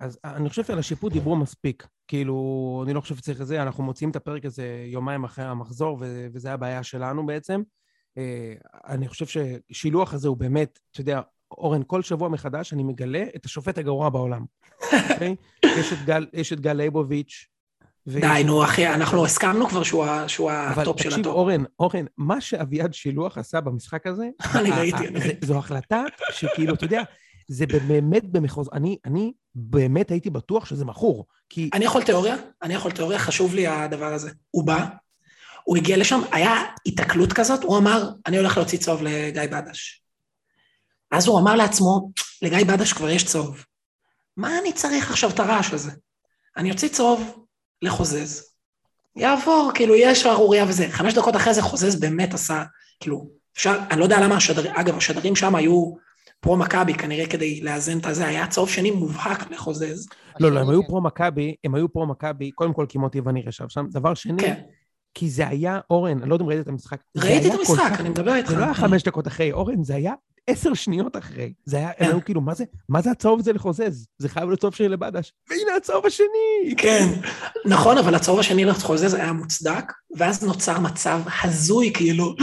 אז אני חושב שעל השיפוט דיברו מספיק. כאילו, אני לא חושב שצריך את זה, אנחנו מוציאים את הפרק הזה יומיים אחרי המחזור, וזה הבעיה שלנו בעצם. אה, אני חושב ששילוח הזה הוא באמת, אתה יודע, אורן, כל שבוע מחדש אני מגלה את השופט הגרוע בעולם. אוקיי? יש את גל, יש את גל ליבוביץ'. די, נו, אחי, אנחנו הסכמנו כבר שהוא, שהוא הטופ של הטופ. אבל תקשיב, אורן, אורן, מה שאביעד שילוח עשה במשחק הזה, אני ראיתי, אני ראיתי. זו החלטה שכאילו, אתה יודע, זה באמת במחוז... אני, אני באמת הייתי בטוח שזה מכור, כי... אני יכול תיאוריה? אני יכול תיאוריה, חשוב לי הדבר הזה. הוא בא, הוא הגיע לשם, היה היתקלות כזאת, הוא אמר, אני הולך להוציא צהוב לגיא בדש. אז הוא אמר לעצמו, לגיא בדש כבר יש צהוב. מה אני צריך עכשיו את הרעש הזה? אני אוציא צהוב לחוזז. יעבור, כאילו, יש שערורייה וזה. חמש דקות אחרי זה חוזז באמת עשה, כאילו, אפשר, אני לא יודע למה השדרים, אגב, השדרים שם היו פרו-מכבי, כנראה כדי לאזן את הזה, היה צהוב שני מובהק לחוזז. לא, לא, הם היו פרו-מכבי, הם היו פרו-מכבי, קודם כל כי מוטי וניר ישב שם. דבר שני, כן. כי זה היה, אורן, אני לא יודע אם ראית את המשחק. ראיתי את המשחק, אני מדבר איתך. זה לא היה חמש דקות אחרי, אורן, זה היה עשר שניות אחרי. זה היה, הם היו כאילו, מה זה, מה זה הצהוב הזה לחוזז? זה חייב להיות צהוב שלי לבדש. והנה הצהוב השני! כן, נכון, אבל הצהוב השני לחוזז היה מוצדק, ואז נוצר מצב הזוי, כאילו,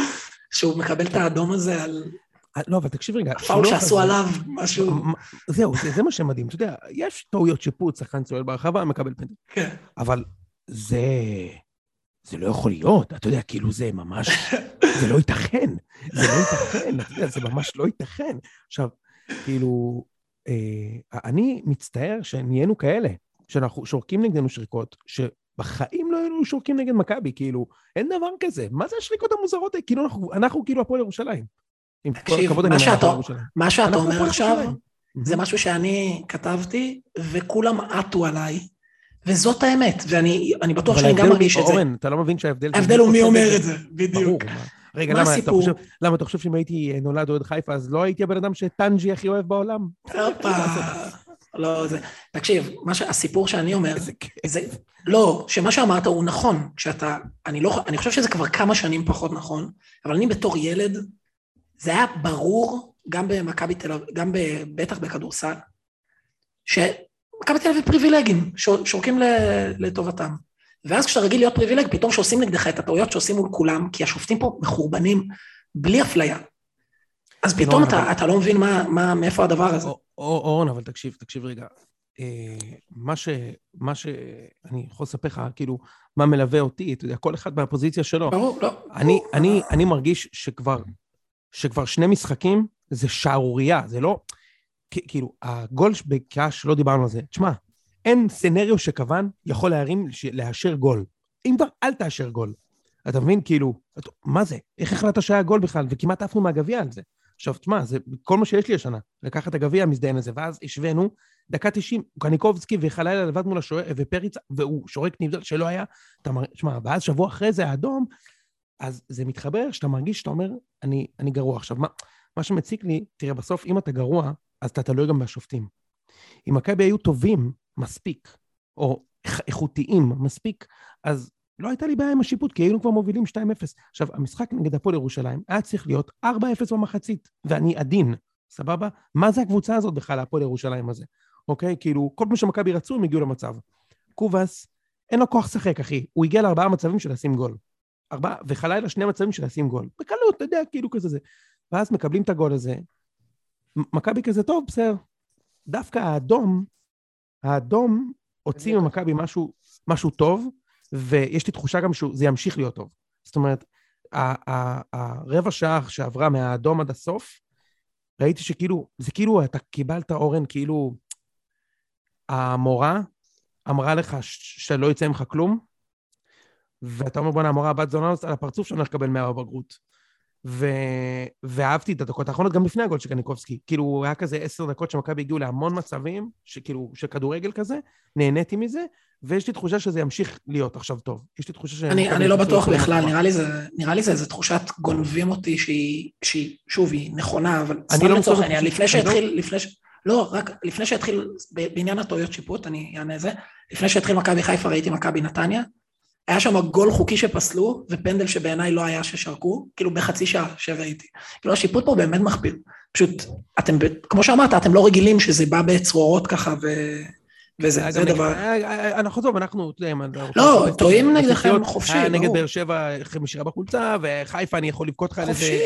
שהוא מקבל את האדום הזה על... אה, לא, אבל תקשיב רגע. הפאול שעשו עליו, משהו... זהו, זה מה שמדהים. אתה יודע, יש טעויות שיפוט, שחקן צועל ברחבה, מקבל פנדל. כן. אבל זה... זה לא יכול להיות, אתה יודע, כאילו זה ממש... זה לא ייתכן. זה לא ייתכן, אתה יודע, זה ממש לא ייתכן. עכשיו, כאילו, אה, אני מצטער שנהיינו כאלה, שאנחנו שורקים נגדנו שריקות, שבחיים לא היינו שורקים נגד מכבי, כאילו, אין דבר כזה. מה זה השריקות המוזרות האלה? כאילו, אנחנו, אנחנו כאילו הפועל ירושלים. תקשיב, מה שאתה אומר עכשיו, זה משהו שאני כתבתי, וכולם עטו עליי, וזאת האמת, ואני בטוח שאני גם מרגיש את זה. אורן, אתה לא מבין שההבדל... ההבדל הוא מי אומר את זה, בדיוק. רגע, למה אתה, חושב, למה אתה חושב שאם הייתי נולד אוהד חיפה, אז לא הייתי הבן אדם שטנג'י הכי אוהב בעולם? הופה. לא, זה... תקשיב, מה שהסיפור שאני אומר, זה... לא, שמה שאמרת הוא נכון, כשאתה... אני לא... אני חושב שזה כבר כמה שנים פחות נכון, אבל אני בתור ילד, זה היה ברור גם במכבי תל אביב, גם ב, בטח בכדורסל, שמכבי תל אביב פריבילגים, שורקים לטובתם. ואז כשאתה רגיל להיות פריבילג, פתאום שעושים נגדך את הטעויות שעושים מול כולם, כי השופטים פה מחורבנים בלי אפליה. אז פתאום אתה, אבל... אתה לא מבין מה, מה, מאיפה הדבר הזה. אורן, אבל תקשיב, תקשיב רגע. אה, מה ש... מה ש... אני יכול לספר לך, כאילו, מה מלווה אותי, אתה יודע, כל אחד מהפוזיציה שלו. ברור, לא. אני, אני, אני מרגיש שכבר, שכבר שני משחקים זה שערורייה, זה לא... כאילו, הגול בקאש, לא דיברנו על זה. תשמע, אין סנריו שכוון יכול להרים, לאשר גול. אם כבר, אל תאשר גול. אתה מבין? כאילו, מה זה? איך החלטת שהיה גול בכלל? וכמעט עפנו מהגביע על זה. עכשיו, תשמע, זה כל מה שיש לי השנה. לקחת את הגביע, המזדיין הזה, ואז השווינו, דקה 90, קניקובסקי וחלילה לבד מול השוער, ופריצה, והוא שורק נבדל שלא היה. אתה מרגיש, תשמע, ואז שבוע אחרי זה האדום, אז זה מתחבר שאתה מרגיש שאתה אומר, אני, אני גרוע. עכשיו, מה, מה שמציק לי, תראה, בסוף, אם אתה גרוע, אז אתה תלוי גם בשופטים. אם מכבי היו טובים מספיק, או איכותיים מספיק, אז לא הייתה לי בעיה עם השיפוט, כי היינו כבר מובילים 2-0. עכשיו, המשחק נגד הפועל ירושלים היה צריך להיות 4-0 במחצית, ואני עדין, סבבה? מה זה הקבוצה הזאת בכלל, הפועל ירושלים הזה? אוקיי? כאילו, כל פעם שמכבי רצו, הם הגיעו למצב. קובאס, אין לו כוח לשחק, אחי. הוא הגיע לארבעה מצבים של לשים גול. ארבעה, וחלילה שני מצבים של לשים גול. בקלות, אתה יודע, כאילו כזה זה. ואז מקבלים את הגול הזה. מכבי כזה, טוב, בסדר. דווקא האדום, האדום הוציא ממכבי משהו, משהו טוב, ויש לי תחושה גם שזה ימשיך להיות טוב. זאת אומרת, הרבע שעה שעברה מהאדום עד הסוף, ראיתי שכאילו, זה כאילו, אתה קיבלת אורן, כאילו, המורה אמרה לך שלא יצא ממך כלום, ואתה אומר, בואנה, המורה הבת זונה על הפרצוף שאני הולך לקבל 100 בבגרות. ו... ואהבתי את הדקות האחרונות גם לפני הגול של קניקובסקי. כאילו, היה כזה עשר דקות שמכבי הגיעו להמון מצבים, שכאילו, של כדורגל כזה, נהניתי מזה, ויש לי תחושה שזה ימשיך להיות עכשיו טוב. יש לי תחושה ש... אני, אני לא בטוח בכלל, נראה לי זה, נראה לי זה איזה תחושת גונבים אותי שהיא, שהיא, שוב, היא נכונה, אבל סתם לא לצורך העניין, לפני לא- שהתחיל, לא... לפני ש... לא, רק לפני שהתחיל, בעניין הטעויות שיפוט, אני אענה זה, לפני שהתחיל מכבי חיפה ראיתי מכבי נתניה, היה שם גול חוקי שפסלו, ופנדל שבעיניי לא היה ששרקו, כאילו בחצי שעה שראיתי. כאילו השיפוט פה באמת מחפיר. פשוט, אתם, כמו שאמרת, אתם לא רגילים שזה בא בצרורות ככה, ו... וזה זה דבר... אה, אה, אנחנו טוב, אנחנו, אתה יודע, לא, טועים נגדכם חופשי, ברור. נגד באר שבע משירה בחולצה, וחיפה אני יכול לבכות לך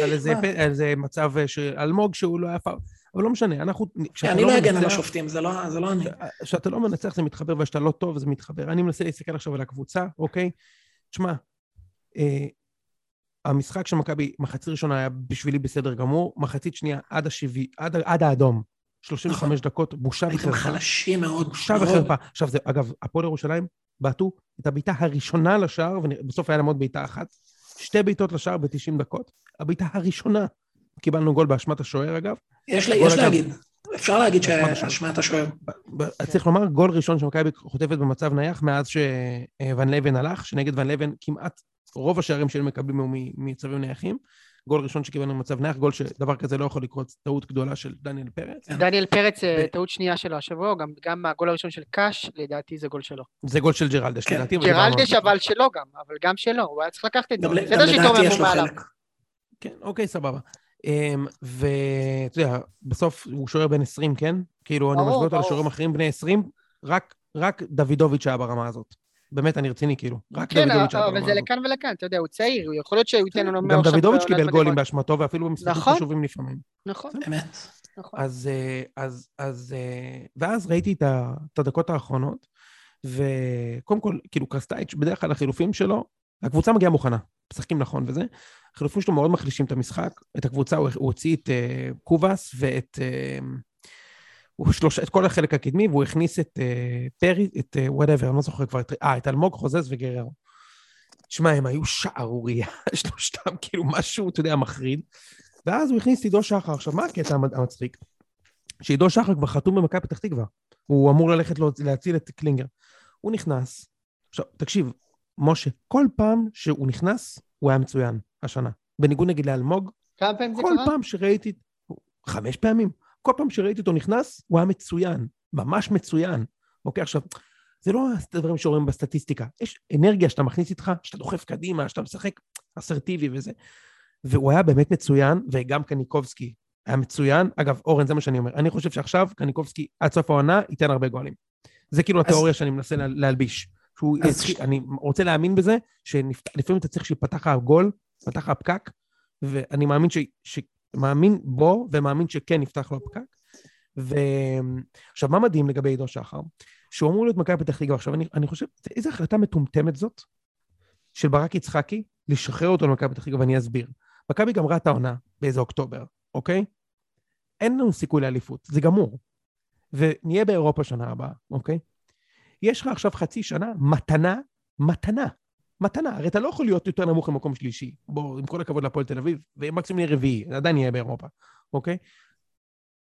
על איזה מצב של אלמוג שהוא לא היה פעם. אבל לא משנה, אנחנו... אני לא, לא אגן על השופטים, זה לא, זה לא אני. כשאתה לא מנצח זה מתחבר, וכשאתה לא טוב זה מתחבר. אני מנסה להסתכל עכשיו על הקבוצה, אוקיי? תשמע, אה, המשחק של מכבי, מחצית ראשונה היה בשבילי בסדר גמור, מחצית שנייה עד השבעי, עד, עד האדום, 35 נכון. דקות, בושה וחרפה. הייתם חלשים מאוד. בושה וחרפה. עכשיו, זה, אגב, הפועל ירושלים בעטו את הבעיטה הראשונה לשער, ובסוף היה להם עוד בעיטה אחת. שתי בעיטות לשער ב-90 דקות. הבעיטה הראשונה. קיבלנו גול באשמת השוער, אגב. יש, יש אגב, להגיד, אפשר להגיד שאשמת השוער. צריך לומר, גול ראשון שמכבי חוטפת במצב נייח מאז שוון לבן הלך, שנגד ון לבן כמעט רוב השערים שהם מקבלים היו מצווים נייחים. גול ראשון שקיבלנו במצב נייח, גול שדבר כזה לא יכול לקרות, טעות גדולה של דניאל פרץ. כן. דניאל פרץ, אה, טעות שנייה שלו השבוע, גם, גם הגול הראשון של קאש, לדעתי זה גול שלו. זה גול של ג'רלדש, כן. לדעתי. ג'רלדש אבל שלו גם, אבל גם שלו, הוא היה צריך לקחת את זה. גם לדעתי יש לו חלק. כן, אוקיי, סבבה. אמ, ואתה יודע, בסוף הוא שוער בן 20, כן? כאילו, אני משווה אותו לשוערים אחרים בני 20, רק, רק דוידוביץ' היה ברמה הזאת. באמת, אני רציני, כאילו. רק כן, דוידוביץ' היה ברמה הזאת. כן, אבל זה לכאן ולכאן, אתה יודע, הוא צעיר, יכול להיות שהוא ייתן לנו... גם דוידוביץ' קיבל גולים באשמתו, ואפילו במשחקים נכון. חשובים לפעמים. נכון. אמת. נכון. אז, אה, אז, אז, אה, ואז ראיתי את הדקות האחרונות, וקודם כל, כאילו, קרסטייץ', בדרך כלל החילופים שלו, הקבוצה מגיעה מוכנה, משחקים נכון וזה. החילופים שלו מאוד מחלישים את המשחק. את הקבוצה, הוא, הוא הוציא את אה, קובאס ואת... אה, שלוש, את כל החלק הקדמי, והוא הכניס את אה, פרי, את whatever, אה, אני לא זוכר כבר, אה, את אלמוג חוזז וגררו. תשמע, הם היו שערורייה, שלושתם, כאילו משהו, אתה יודע, מחריד. ואז הוא הכניס את עידו שחר. עכשיו, מה הקטע המצחיק? שעידו שחר כבר חתום במכבי פתח תקווה. הוא אמור ללכת להציל את קלינגר. הוא נכנס, עכשיו, תקשיב, משה, כל פעם שהוא נכנס, הוא היה מצוין השנה. בניגוד נגיד לאלמוג, כמה פעמים זה קרה? כל פעם שראיתי, חמש פעמים, כל פעם שראיתי אותו נכנס, הוא היה מצוין, ממש מצוין. אוקיי, עכשיו, זה לא הדברים שרואים בסטטיסטיקה, יש אנרגיה שאתה מכניס איתך, שאתה דוחף קדימה, שאתה משחק אסרטיבי וזה. והוא היה באמת מצוין, וגם קניקובסקי היה מצוין. אגב, אורן, זה מה שאני אומר. אני חושב שעכשיו קניקובסקי עד סוף העונה ייתן הרבה גולים. זה כאילו התיאוריה שאני מנסה לה, להלביש. שהוא אז ש- אני רוצה להאמין בזה, שלפעמים אתה צריך שיפתח הגול, יפתח הפקק, ואני מאמין, ש, ש, מאמין בו, ומאמין שכן יפתח לו הפקק. ועכשיו, מה מדהים לגבי עידו שחר? שהוא אמור להיות מכבי פתח תקווה. עכשיו, אני, אני חושב, איזו החלטה מטומטמת זאת של ברק יצחקי, לשחרר אותו למכבי פתח תקווה, ואני אסביר. מכבי גמרה את העונה באיזה אוקטובר, אוקיי? אין לנו סיכוי לאליפות, זה גמור. ונהיה באירופה שנה הבאה, אוקיי? יש לך עכשיו חצי שנה מתנה, מתנה, מתנה. הרי אתה לא יכול להיות יותר נמוך למקום שלישי. בוא, עם כל הכבוד להפועל תל אביב, ומקסימום נהיה רביעי, עדיין נהיה באירופה, אוקיי?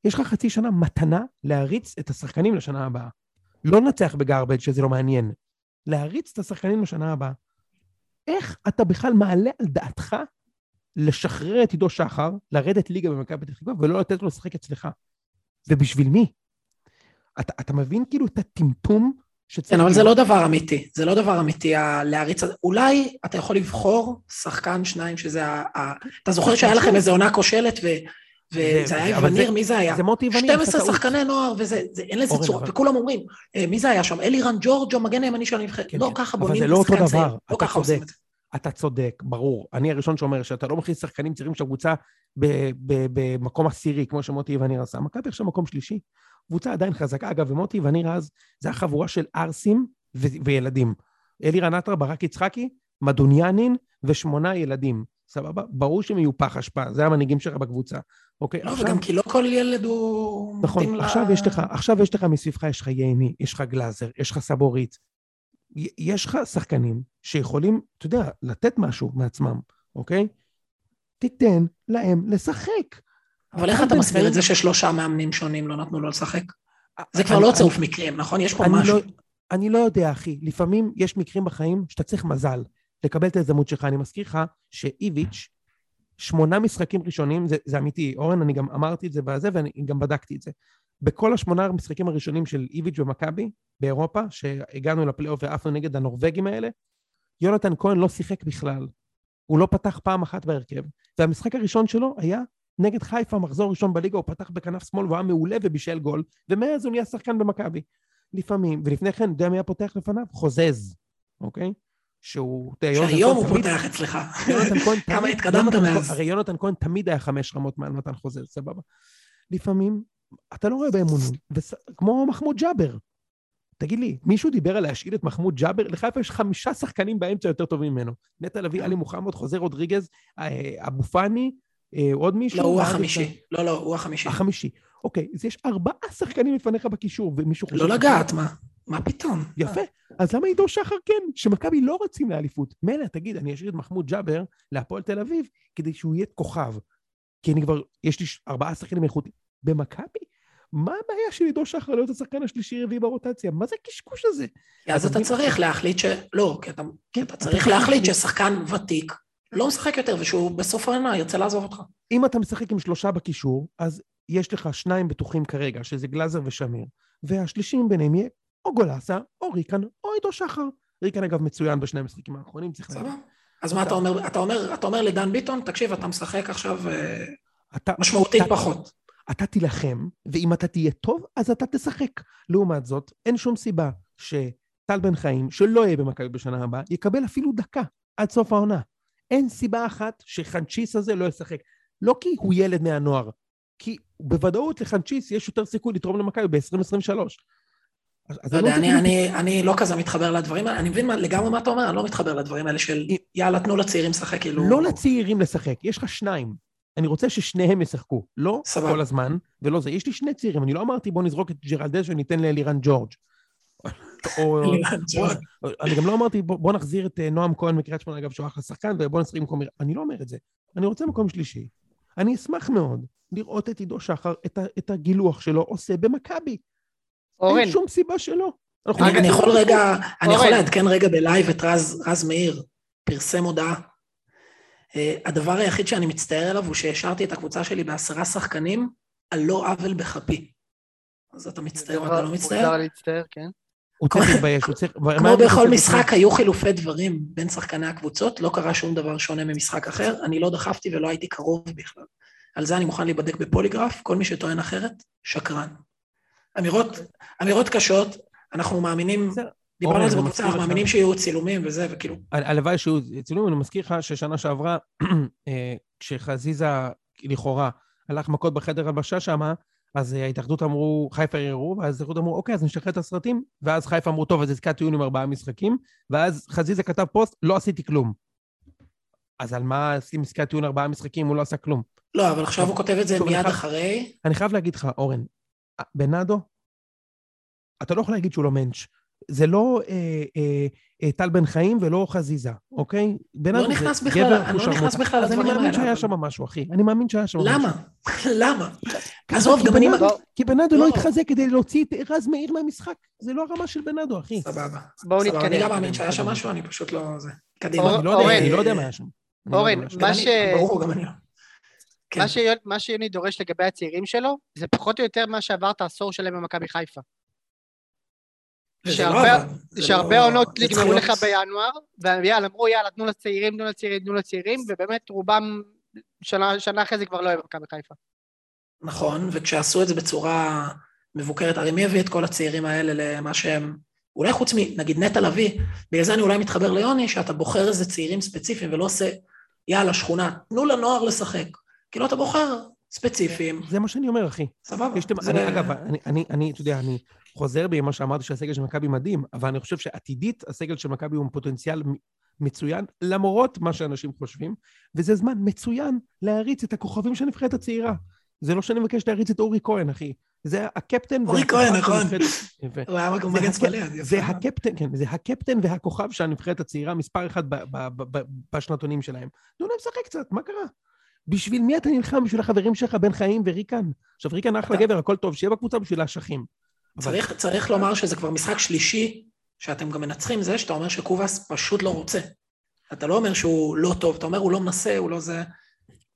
יש לך חצי שנה מתנה להריץ את השחקנים לשנה הבאה. לא לנצח בגרבג' שזה לא מעניין. להריץ את השחקנים לשנה הבאה. איך אתה בכלל מעלה על דעתך לשחרר את עידו שחר, לרדת ליגה במכבי פתח תקווה, ולא לתת לו לשחק אצלך? ובשביל מי? אתה, אתה מבין כאילו את הטמטום. כן, אבל זה? לא דבר אמיתי, זה לא דבר אמיתי להריץ... אולי אתה יכול לבחור שחקן, שניים, שזה ה... ה- אתה זוכר שהיה לכם איזו עונה כושלת, ו... וזה זה- היה אבל וניר, זה- מי זה היה? זה מוטי וניר, 12 עשה טעות. שחקני נוער, וזה, זה, אין לזה צורה, וכולם אומרים, אה, מי זה היה שם? אלירן ג'ורג'ו, מגן הימני של הנבחרת. כן, לא כן, ככה בונים לא שחקן צעיר, לא ככה עושים. את זה. אתה צודק, ברור. אני הראשון שאומר שאתה לא מכניס שחקנים צעירים של קבוצה במקום עשירי, כמו שמוטי וניר עשה. מכבי עכשיו מקום שלישי. קבוצה עדיין חזקה. אגב, ומוטי וניר אז, זה היה חבורה של ערסים ו- וילדים. אלירן עטר, ברק יצחקי, מדוניאנין ושמונה ילדים. סבבה? ברור שהם יהיו פח אשפה, זה המנהיגים שלך בקבוצה. אוקיי? לא, עכשיו- וגם כי לא כל ילד הוא... נכון, עכשיו יש לך, עכשיו יש לך מסביבך, יש לך ייני, יש לך גלאזר, יש לך סבורית. יש לך שחקנים שיכולים, אתה יודע, לתת משהו מעצמם, אוקיי? תיתן להם לשחק. אבל איך אתה מסביר את זה ששלושה מאמנים שונים לא נתנו לו לשחק? זה כבר לא צירוף מקרים, נכון? יש פה אני משהו. לא, אני לא יודע, אחי. לפעמים יש מקרים בחיים שאתה צריך מזל לקבל את ההזדמנות שלך. אני מזכיר לך שאיביץ', שמונה משחקים ראשונים, זה, זה אמיתי, אורן, אני גם אמרתי את זה בזה, ואני גם בדקתי את זה. בכל השמונה המשחקים הראשונים של איביץ' במכבי, באירופה, שהגענו לפלייאוף ועפנו נגד הנורבגים האלה, יונתן כהן לא שיחק בכלל. הוא לא פתח פעם אחת בהרכב. והמשחק הראשון שלו היה נגד חיפה, מחזור ראשון בליגה, הוא פתח בכנף שמאל והוא היה מעולה ובישל גול, ומאז הוא נהיה שחקן במכבי. לפעמים, ולפני כן, יודע מי היה פותח לפניו? חוזז, אוקיי? שהוא... שהיום הוא פותח אצלך. כמה. התקדמת יונתן מאז. כהן- הרי יונתן כהן תמיד היה חמש רמות מעל מתן חוזז, סבבה. לפעמים, אתה לא רואה באמונים. כמו מחמוד ג'אבר. תגיד לי, מישהו דיבר על להשאיל את מחמוד ג'אבר? לחיפה יש חמישה שחקנים באמצע יותר טובים ממנו. נטע לביא, עלי מוחמד, חוזה רודריגז, אה, אבו פאני, עוד מישהו? לא, הוא החמישי. לא, לא, הוא החמישי. החמישי. אוקיי, אז יש ארבעה שחקנים לפניך בקישור, ומישהו חושב... לא לגעת, מה? מה פתאום? יפה. אז למה עידו שחר כן? שמכבי לא רצים לאליפות. מילא, תגיד, אני אשאיר את מחמוד ג'אבר להפועל תל אביב, כדי שהוא יהיה כוכב. כי אני כבר, יש לי ארבעה שחקנים איכותיים. במכבי? מה הבעיה של עידו שחר להיות השחקן השלישי-רביעי ברוטציה? מה זה הקשקוש הזה? אז אתה צריך להחליט ש... לא, כי אתה אתה צריך להחליט. ששחקן ותיק לא משחק יותר, ושהוא בסוף העונה ירצה לעזוב אותך. אם אתה משחק עם שלושה בקישור, אז יש לך שניים בטוחים כרגע, שזה גלאזר ושמיר, והשלישי מביניהם יהיה או גולסה, או ריקן, או עידו שחר. ריקן, אגב, מצוין בשני המשחקים האחרונים, צריך להגיד. סבבה? אז מה אתה אומר? אתה אומר, אתה אומר לדן ביטון, תקשיב, אתה משחק עכשיו אה, אתה, משמעותית אתה- פחות. אתה תילחם, ואם אתה תהיה טוב, אז אתה תשחק. לעומת זאת, אין שום סיבה שטל בן חיים, שלא יהיה במכבי בשנה הבאה, יקבל אפילו דקה עד סוף העונה. אין סיבה אחת שחנצ'יס הזה לא ישחק. לא כי הוא ילד מהנוער, כי בוודאות לחנצ'יס יש יותר סיכוי לתרום למכבי ב-2023. אז- אז לא יודע, רוצה אני, אני, אני לא כזה מתחבר לדברים האלה, אני מבין מה- לגמרי מה אתה אומר, אני לא מתחבר לדברים האלה של יאללה, תנו לצעירים לשחק, כאילו... לא לצעירים לשחק, יש לך שניים. אני רוצה ששניהם ישחקו, לא סבבה. כל הזמן, ולא זה. יש לי שני צעירים, אני לא אמרתי בוא נזרוק את ג'רלדש וניתן לאלירן ג'ורג'. או... אני גם לא אמרתי בוא, נחזיר את אה, נועם כהן מקריית שמונה, אגב, שהוא אחלה שחקן, ובוא נשחק במקום... אני לא אומר את זה. אני רוצה מקום שלישי. אני אשמח מאוד לראות את עידו שחר, את, הגילוח שלו עושה במכבי. אורן, אין שום סיבה שלא. אני, יכול רגע, אני יכול. לעדכן רגע בלייב את רז, רז מאיר, פרסם הודעה. אה, הדבר היחיד שאני מצטער עליו הוא שהשארתי את הקבוצה שלי בעשרה שחקנים על לא עוול בכפי. אז אתה מצטער או אתה לא מצטער? מותר להצטער, כן. הוא צריך להתבייש, הוא צריך... כמו בכל משחק היו חילופי דברים בין שחקני הקבוצות, לא קרה שום דבר שונה ממשחק אחר, אני לא דחפתי ולא הייתי קרוב בכלל. על זה אני מוכן להיבדק בפוליגרף, כל מי שטוען אחרת, שקרן. אמירות, אמירות קשות, אנחנו מאמינים. דיברנו על זה בקבוצה, אנחנו. מאמינים שיהיו צילומים וזה, וכאילו, הלוואי שיהיו צילומים, אני מזכיר לך ששנה שעברה, אה, כשחזיזה לכאורה הלך מכות בחדר הלבשה שם, אז אה, ההתאחדות אמרו, חיפה ערערו, ואז ההתאחדות אמרו, אוקיי, אז נשחרר את הסרטים, ואז חיפה אמרו, טוב, אז עסקת טיעון עם ארבעה משחקים, ואז חזיזה כתב פוסט, לא עשיתי כלום. אז על מה עושים עסקת טיעון ארבעה משחקים הוא לא עשה כלום? לא, אבל עכשיו הוא כותב את זה מיד אחרי, אני חייב להגיד לך, אורן, בנאדו, אתה לא יכול להגיד שהוא לא מענץ'. זה לא אה, אה, אה, טל בן חיים ולא חזיזה, אוקיי? בנאדו זה נכנס בכלל- גבר אני לא. נכנס בכלל אז אני לדברים מאמין האלה, שהיה שם משהו, אחי. אני מאמין שהיה שם משהו. למה? למה? עזוב, כי גם אני... כי בנאדו לא. לא התחזק כדי להוציא את רז מאיר מהמשחק. זה לא הרמה של בנאדו, אחי. סבבה. בואו סבבה, אני גם נתקדם. מאמין שהיה שם משהו, אני פשוט לא... זה. קדימה. אני לא יודע, אני לא יודע מה היה שם. לא אורן, מה ש- ברור, גם אני לא. כן. מה שיוני- מה שיוני דורש לגבי הצעירים שלו, זה פחות או יותר מה שעבר את העשור שלהם במכבי חיפה. שהרבה- לא לא- עונות נגמרו לך בינואר, ויאללה, אמרו יאללה, תנו לצעירים, תנו לצעירים, תנו לצעירים, ובאמת רובם שנה אחרי זה כבר לא היה במכבי חיפה. נכון, וכשעשו את זה בצורה מבוקרת, הרי מי הביא את כל הצעירים האלה למה שהם... אולי חוץ מנגיד נטע לביא, בגלל זה אני אולי מתחבר ליוני, שאתה בוחר איזה צעירים ספציפיים ולא עושה, יאללה, שכונה, תנו לנוער לשחק. כאילו אתה בוחר ספציפיים, זה מה שאני אומר, אחי. סבבה. יש אתם- זה- אני, אגב, אני, אני, אני, אתה יודע, אני חוזר בי ממה שאמרתי שהסגל של מכבי מדהים, אבל אני חושב שעתידית הסגל של מכבי הוא פוטנציאל מצוין, למרות מה שאנשים חושבים, וזה זמן מצוין להריץ את הכוכבים של הנבחרת הצעירה. זה לא שאני מבקש להריץ את אורי כהן, אחי. זה הקפטן... אורי כהן, נכון. הנבחרת- יפה. הוא היה מגן זה שמאלי, הקפטן, כן, זה הקפטן והכוכב של הנבחרת הצעירה, מספר אחד בשנתונים שלהם. תנו להם לשחק קצת, מה קרה? בשביל מי אתה נלחם? בשביל החברים שלך, בן חיים וריקן? עכשיו, ריקן אחלה גבר, הכל טוב, שיהיה בקבוצה בשביל האשכים. צריך, צריך לומר שזה כבר משחק שלישי, שאתם גם מנצחים זה, שאתה אומר שקובאס פשוט לא רוצה. אתה לא אומר שהוא לא טוב, אתה אומר הוא לא מנסה, הוא לא זה...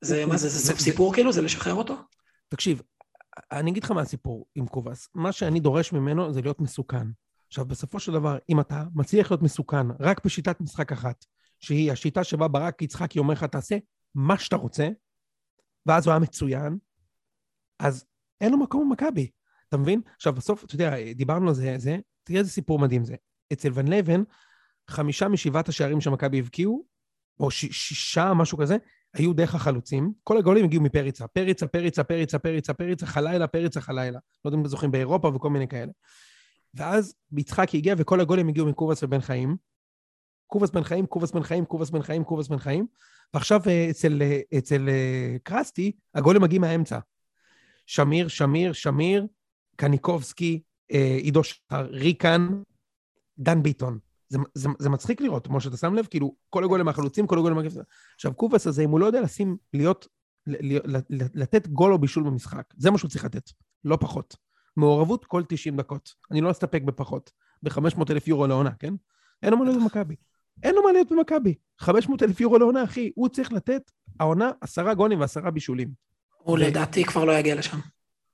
זה, מה זה, זה סוף סיפור כאילו? זה לשחרר אותו? תקשיב, אני אגיד לך מה הסיפור עם קובאס. מה שאני דורש ממנו זה להיות מסוכן. עכשיו, בסופו של דבר, אם אתה מצליח להיות מסוכן רק בשיטת משחק אחת, שהיא השיטה שבה ברק יצחקי אומר לך, תעשה מה שאתה רוצה, ואז הוא היה מצוין, אז אין לו מקום במכבי, אתה מבין? עכשיו, בסוף, אתה יודע, דיברנו על זה, זה, תראה איזה סיפור מדהים זה. אצל ון לבן, חמישה משבעת השערים שמכבי הבקיעו, או ש- שישה, משהו כזה, היו דרך החלוצים, כל הגולים הגיעו מפריצה. פריצה, פריצה, פריצה, פריצה, פריצה, חלילה, פריצה, חלילה. לא יודע אם אתם זוכרים, באירופה וכל מיני כאלה. ואז יצחקי הגיע וכל הגולים הגיעו מקובס ובן חיים. קובס בן חיים, קובס בן חיים, קובס בן חיים, קובס בן חיים. ועכשיו אה, אצל, אה, אצל אה, קרסטי, הגולים מגיעים מהאמצע. שמיר, שמיר, שמיר, קניקובסקי, אה, עידו שחר, ריקן, דן ביטון. זה, זה, זה מצחיק לראות, כמו שאתה שם לב, כאילו, כל הגולים מהחלוצים, כל הגולים מהחלוצים. עכשיו, קובס הזה, אם הוא לא יודע לשים, להיות, לתת גול או בישול במשחק, זה מה שהוא צריך לתת, לא פחות. מעורבות כל 90 דקות. אני לא אסתפק בפחות. ב-500 אלף יורו לעונה, כן? אין לו מה להיות במכבי. אין לו מה להיות במכבי. 500 אלף יורו לעונה, אחי. הוא צריך לתת, העונה, עשרה גולים ועשרה בישולים. הוא לדעתי כבר לא יגיע לשם.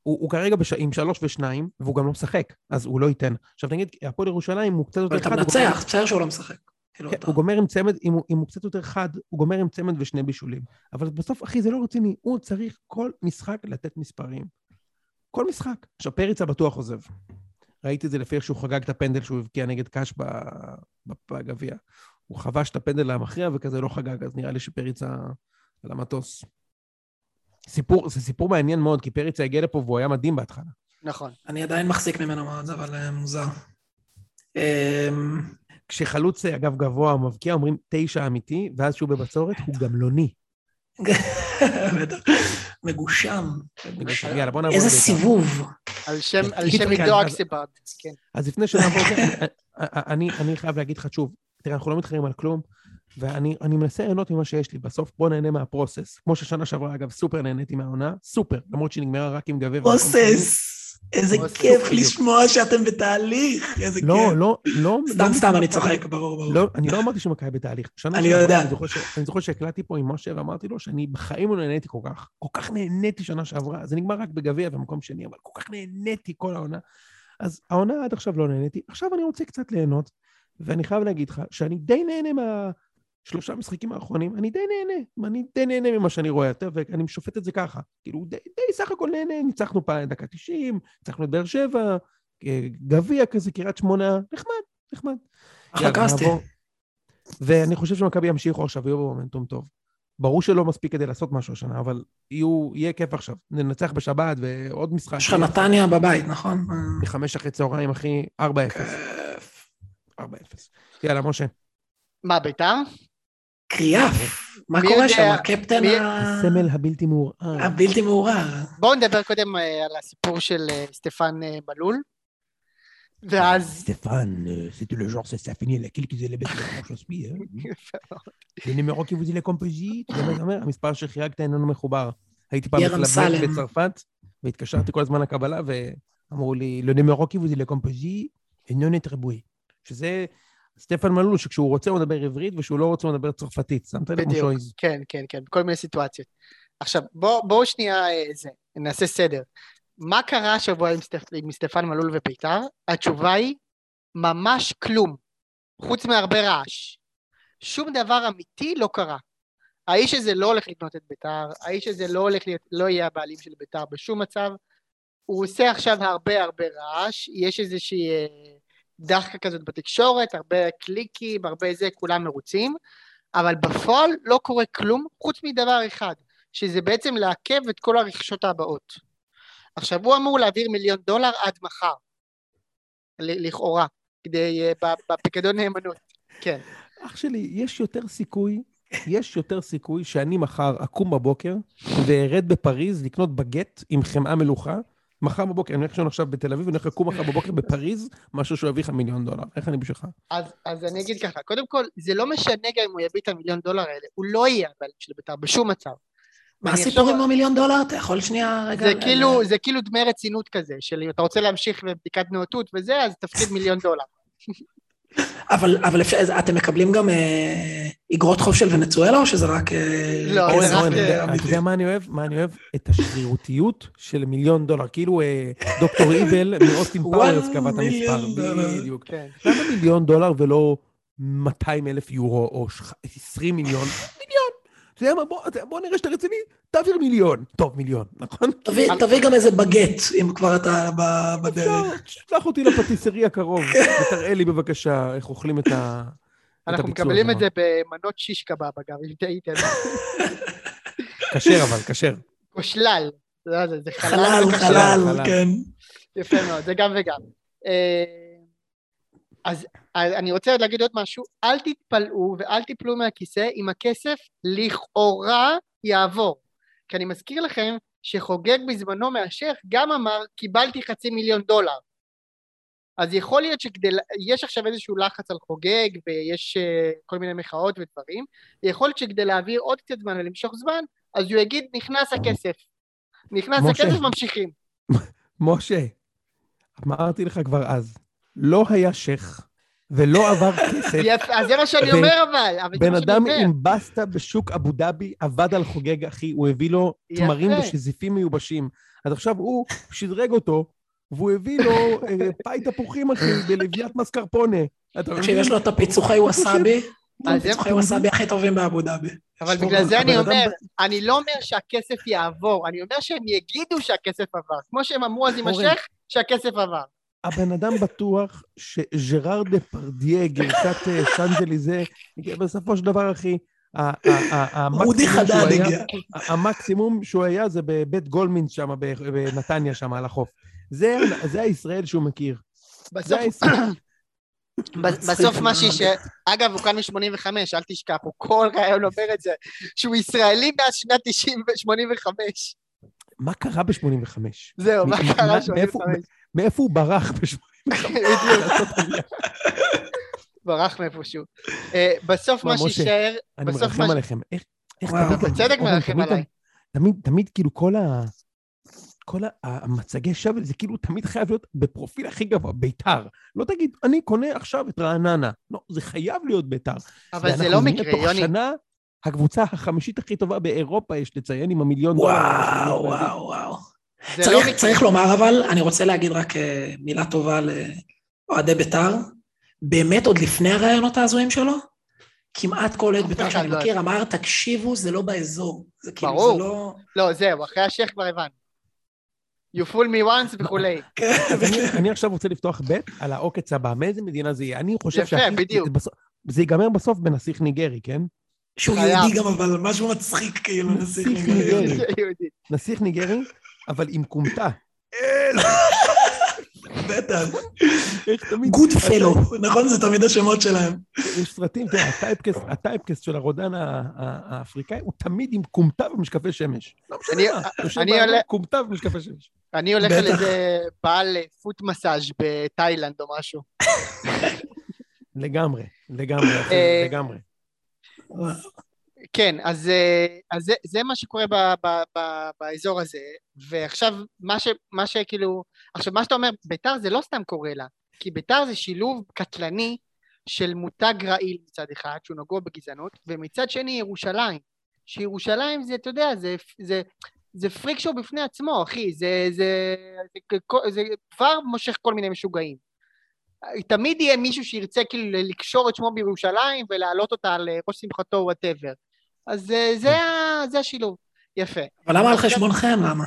הוא, הוא כרגע בש... עם שלוש ושניים, והוא גם לא משחק, אז הוא לא ייתן. עכשיו נגיד, הפועל ירושלים הוא קצת יותר חד, גומר- מנצח, בסדר שהוא לא משחק. כאילו, כן, הוא גומר עם צמד, אם הוא, אם הוא קצת יותר חד, הוא גומר עם צמד ושני בישולים. אבל בסוף, אחי, זה לא רציני. הוא צריך כל משחק לתת מספרים. כל משחק. עכשיו, פריצה בטוח עוזב. ראיתי את זה לפי איך שהוא חגג את הפנדל שהוא הבקיע נגד קאש בגביע. הוא חבש את הפנדל המכריע וכזה לא חגג, אז נראה לי שפריצה על המטוס. סיפור, זה סיפור מעניין מאוד, כי פריצה הגיע לפה והוא היה מדהים בהתחלה. נכון. אני עדיין מחזיק ממנו מאוד, אבל אה, מוזר. אמ, כשחלוץ, אגב, גבוה מבקיע, אומרים תשע אמיתי, ואז שהוא בבצורת, הוא גמלוני. בטח. מגושם. מגושם. יאללה, בוא נעבור איזה לבית"ר. סיבוב. על שם עידו אז- אקסברד. כן. אז לפני שנעבור, אני, אני חייב להגיד לך שוב, תראה, אנחנו לא מתחרים על כלום, ואני אני מנסה ליהנות ממה שיש לי. בסוף בוא נהנה מה process. כמו ששנה שעברה, אגב, סופר נהניתי מהעונה, סופר, למרות שהיא נגמרה רק עם גביע. process. איזה. כיף. לשמוע שאתם בתהליך. איזה לא, כיף. לא, לא... סתם, לא סתם, אני מכבי- צוחק, ברור, ברור. לא, אני לא אמרתי שמכבי בתהליך. אני יודע. אני אני זוכר שהקלטתי פה עם משה ואמרתי לו שאני בחיים לא נהניתי כל כך. כל כך נהניתי שנה שעברה. זה נגמר רק בגביע ומקום שני, אבל כל כך נהניתי כל העונה. אז העונה עד עכשיו לא נהניתי, עכשיו אני רוצה קצת ליהנות, ואני חייב להגיד לך שאני די נהנה מה... שלושה משחקים האחרונים, אני די נהנה, אני די נהנה ממה שאני רואה יותר, ואני שופט את זה ככה. כאילו, די, די סך הכל נהנה, ניצחנו פעם דקה 90, ניצחנו את באר שבע, אה, גביע כזה, קריית שמונה, נחמד, נחמד. אחלה קסטי. ואני חושב שמכבי ימשיכו עכשיו, יהיו במומנטום טוב. ברור שלא מספיק כדי לעשות משהו השנה, אבל יהיו, יהיה כיף עכשיו. ננצח בשבת ועוד משחק. יש לך נתניה בבית, נכון? מחמש אחרי צהריים, אחי, 4-0. כיף. 4-0. יאללה, משה. מה, ביתר? קריאף. מה קורה שם? הקפטן מי- ה- הסמל הבלתי מעורער. הבלתי מעורער. בואו נדבר קודם אה, על הסיפור של אה, סטפן אה, מלול. ואז... סטפן, c'était le genre, ça s'est fini la quelques élèves de chose numéro qui vous dit les composite, אתה יודע מה זה אומר? המספר שחייגת איננו מחובר. הייתי פעם אמסלם. בצרפת, והתקשרתי כל הזמן לקבלה, ואמרו לי, le numéro qui vous אינו נתרבוי. שזה סטפן מלול, שכשהוא רוצה הוא מדבר עברית, וכשהוא לא רוצה הוא מדבר צרפתית. שמת לב? בדיוק. כן, כן, כן, בכל מיני סיטואציות. עכשיו, בואו בוא שנייה אה, זה, נעשה סדר. מה קרה השבוע עם, סטפ, עם סטפן מלול וביתר? התשובה היא, ממש כלום. חוץ מהרבה רעש. שום דבר אמיתי לא קרה. האיש הזה לא הולך לקנות את ביתר, האיש הזה לא הולך להיות, לא יהיה הבעלים של ביתר בשום מצב. הוא עושה עכשיו הרבה הרבה רעש, יש איזושהי אה, דחקה כזאת בתקשורת, הרבה קליקים, הרבה זה, כולם מרוצים. אבל בפועל לא קורה כלום חוץ מדבר אחד, שזה בעצם לעכב את כל הרכישות הבאות. עכשיו הוא אמור להעביר מיליון דולר עד מחר, לכאורה, כדי, אה, בפיקדון נאמנות, כן. אח שלי, יש יותר סיכוי, יש יותר סיכוי שאני מחר אקום בבוקר וארד בפריז לקנות בגט עם חמאה מלוכה. מחר בבוקר, אני הולך לישון עכשיו בתל אביב, ואני הולך לקום מחר בבוקר בפריז, משהו שהוא יביא לך מיליון דולר. איך אני בשבילך? אז, אז אני אגיד ככה, קודם כל, זה לא משנה גם אם הוא יביא את המיליון דולר האלה, הוא לא יהיה הבעלים של בית"ר בשום מצב. מה אני הסיפור עם המיליון דולר? אתה יכול שנייה רגע... זה כאילו, זה כאילו דמי רצינות כזה, של אם אתה רוצה להמשיך בבדיקת נאותות וזה, אז תפקיד מיליון דולר. אבל, אבל אפשר, אז אתם מקבלים גם אה, אגרות חוב של ונצואלה, או שזה רק... אה, לא, זה רק, אה, אתה יודע- מה אני אוהב? מה אני אוהב? את השרירותיות של מיליון דולר. כאילו אה, דוקטור איבל מאוסטין פאוורס קבע את המספר. בדיוק. כן. למה מיליון דולר ולא 200 אלף יורו או ש- 20 מיליון? מיליון. אתה יודע מה? בוא- בוא נראה שאתה רציני, תעביר מיליון. טוב, מיליון, נכון? תביא, תביא גם איזה בגט, אם כבר אתה ב- בדרך. אפשר, שלח אותי לפטיסרי הקרוב, ותראה לי בבקשה איך אוכלים את ה... את אנחנו מקבלים. את זה במנות שיש קבב, אגב, אם טעיתם. כשר אבל, כשר. או שלל. זה לא זה, זה חלל חלל, וכשר. חלל, חלל. כן. יפה מאוד, זה גם וגם. אז אז אני רוצה עוד להגיד עוד משהו, אל תתפלאו ואל תיפלו מהכיסא אם הכסף לכאורה יעבור. כי אני מזכיר לכם שחוגג בזמנו מהשייח גם אמר, קיבלתי חצי מיליון דולר. אז יכול להיות שכדי, יש עכשיו איזשהו לחץ על חוגג ויש אה, כל מיני מחאות ודברים, יכול להיות שכדי להעביר עוד קצת זמן ולמשוך זמן, אז הוא יגיד נכנס הכסף. נכנס משה. הכסף, ממשיכים. משה, אמרתי לך כבר אז, לא היה שייח ולא עבר כסף. יפה, אז זה מה שאני אומר אבל, בן אדם. עם בסטה בשוק אבו דאבי עבד על חוגג, אחי, הוא הביא לו. תמרים ושזיפים מיובשים. אז עכשיו הוא שדרג אותו, והוא הביא לו אה, פאי תפוחים, אחי, בלוויית מסקרפונה. תקשיב? יש לו את הפיצוחי ווסאבי, הפיצוחי ווסאבי הכי טובים באבו דאבי. אבל בגלל זה אני אומר, אני לא אומר שהכסף יעבור, אני אומר שהם יגידו שהכסף עבר, כמו שהם אמרו אז עם. השייח, שהכסף עבר. הבן אדם בטוח שז'ראר דה פרדיה, גרסת אה, שאנזליזה, בסופו של דבר, אחי, המקסימום שהוא היה- זה בבית גולמינס שם, ב- בנתניה שם, על החוף. זה זה הישראל שהוא מכיר. בסוף, מה שיישאר, אגב הוא כאן מ-85, אל תשכח, הוא כל רעיון אומר את זה, שהוא ישראלי מאז שנת 90 85. מה קרה ב-85? זהו, מה קרה מה- ב-85? מאיפה- הוא ברח ב-85? בדיוק, ברח מאיפשהו. אה, בסוף מה, שיישאר, אני מרחם עליכם. איך תמיד... בצדק מרחם תמיד- עליי. תמיד, תמיד כאילו כל ה... כל המצגי שוול זה כאילו תמיד חייב להיות בפרופיל הכי גבוה, ביתר. לא תגיד, אני קונה עכשיו את רעננה. לא, זה חייב להיות ביתר. אבל זה לא מקרה, תוך יוני. שנה הקבוצה החמישית הכי טובה באירופה, יש לציין, עם המיליון דולר. וואו, וואו, וואו. זה לא צריך. צריך לומר אבל, אני רוצה להגיד רק אה, מילה טובה לאוהדי בית"ר. באמת, עוד לפני הרעיונות ההזויים שלו, כמעט כל אוהד בית"ר אחד שאני לא מכיר אמר, תקשיבו, זה לא באזור. זה כאילו, ברור. זה לא... לא, זהו, אחרי השייח כבר הבנו. You fool me once וכולי. כן, אני- עכשיו רוצה לפתוח בית על העוקץ הבא. מאיזה מדינה זה יהיה? אני חושב יפה, שהכי- בדיוק. זה ייגמר בסוף בנסיך ניגרי, כן? שהוא. יהודי גם, אבל משהו מצחיק, כאילו, נסיך ניגרי. נסיך ניגרי, אבל עם כומתה. בטח. גוד פלו, נכון? זה תמיד השמות שלהם. יש סרטים, תראה, הטייפקסט, של הרודן האפריקאי הוא תמיד עם כומתה ומשקפי שמש. לא משנה מה, יושב אני באדום, עולה- כומתה ומשקפי שמש. אני הולך על. איזה בעל פוט מסאז' בתאילנד או משהו. לגמרי, לגמרי, אה, לגמרי. כן, אז, אה, אז זה, זה מה שקורה ב, ב, ב, באזור הזה, ועכשיו מה, ש, מה שכאילו, עכשיו מה שאתה אומר, ביתר זה לא סתם קורה לה, כי ביתר זה שילוב קטלני של מותג רעיל מצד אחד, שהוא נגוע בגזענות, ומצד שני ירושלים, שירושלים זה, אתה יודע, זה, זה, זה freak show בפני עצמו, אחי, זה, זה, זה, זה, זה כבר מושך כל מיני משוגעים. תמיד יהיה מישהו שירצה כאילו לקשור את שמו בירושלים ולהעלות אותה על אה, ראש שמחתו whatever. אז אה, זה, ה- זה השילוב. יפה. אבל למה על חשבונכם? למה?